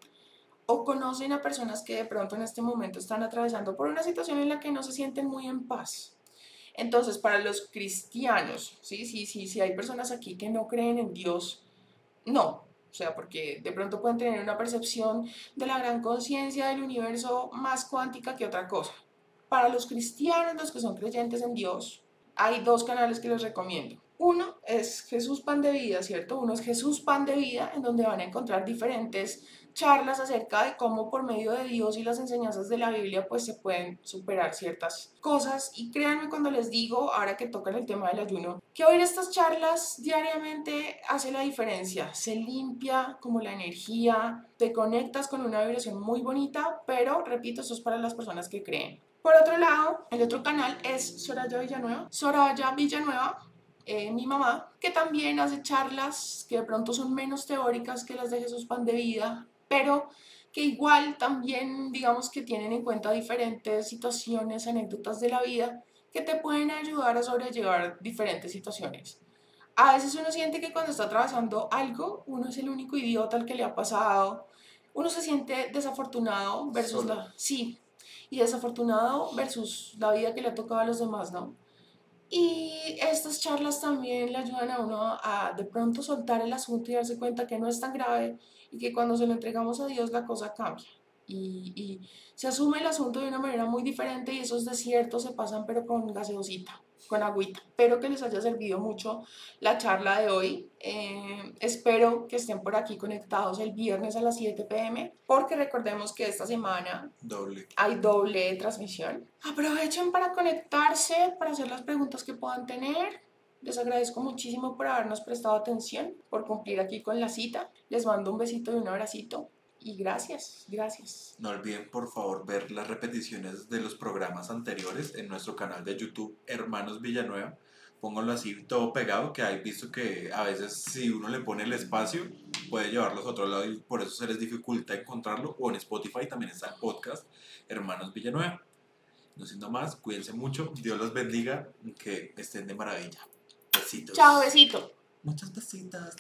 o conocen a personas que de pronto en este momento están atravesando por una situación en la que no se sienten muy en paz. Entonces, para los cristianos, sí, sí, sí, sí hay personas aquí que no creen en Dios, no, o sea, porque de pronto pueden tener una percepción de la gran conciencia del universo más cuántica que otra cosa. Para los cristianos, los que son creyentes en Dios, hay dos canales que les recomiendo. Uno es Jesús Pan de Vida, ¿cierto? Uno es Jesús Pan de Vida, en donde van a encontrar diferentes charlas acerca de cómo por medio de Dios y las enseñanzas de la Biblia pues se pueden superar ciertas cosas y créanme cuando les digo, ahora que tocan el tema del ayuno, que oír estas charlas diariamente hace la diferencia, se limpia como la energía, te conectas con una vibración muy bonita, pero repito, eso es para las personas que creen. Por otro lado, el otro canal es Soraya Villanueva. Soraya Villanueva, eh, mi mamá, que también hace charlas que de pronto son menos teóricas que las de Jesús Pan de Vida, pero que igual también digamos que tienen en cuenta diferentes situaciones, anécdotas de la vida que te pueden ayudar a sobrellevar diferentes situaciones. A veces uno siente que cuando está atravesando algo, uno es el único idiota al que le ha pasado, uno se siente desafortunado versus la... Sí, y desafortunado versus la vida que le ha tocado a los demás, ¿no? Y estas charlas también le ayudan a uno a de pronto soltar el asunto y darse cuenta que no es tan grave y que cuando se lo entregamos a Dios la cosa cambia. Y, y se asume el asunto de una manera muy diferente y esos desiertos se pasan pero con gaseosita con agüita. Espero que les haya servido mucho la charla de hoy. Eh, espero que estén por aquí conectados el viernes a las 7 pm, porque recordemos que esta semana doble. hay doble transmisión. Aprovechen para conectarse, para hacer las preguntas que puedan tener. Les agradezco muchísimo por habernos prestado atención, por cumplir aquí con la cita. Les mando un besito y un abracito y gracias, gracias. No olviden por favor ver las repeticiones de los programas anteriores en nuestro canal de YouTube Hermanos Villanueva. Pónganlo así todo pegado, que hay visto que a veces si uno le pone el espacio puede llevarlos a otro lado y por eso se les dificulta encontrarlo. O en Spotify también está el podcast Hermanos Villanueva. No siendo más, cuídense mucho, Dios los bendiga, que estén de maravilla. Besitos. Chao, besito. Muchas besitas.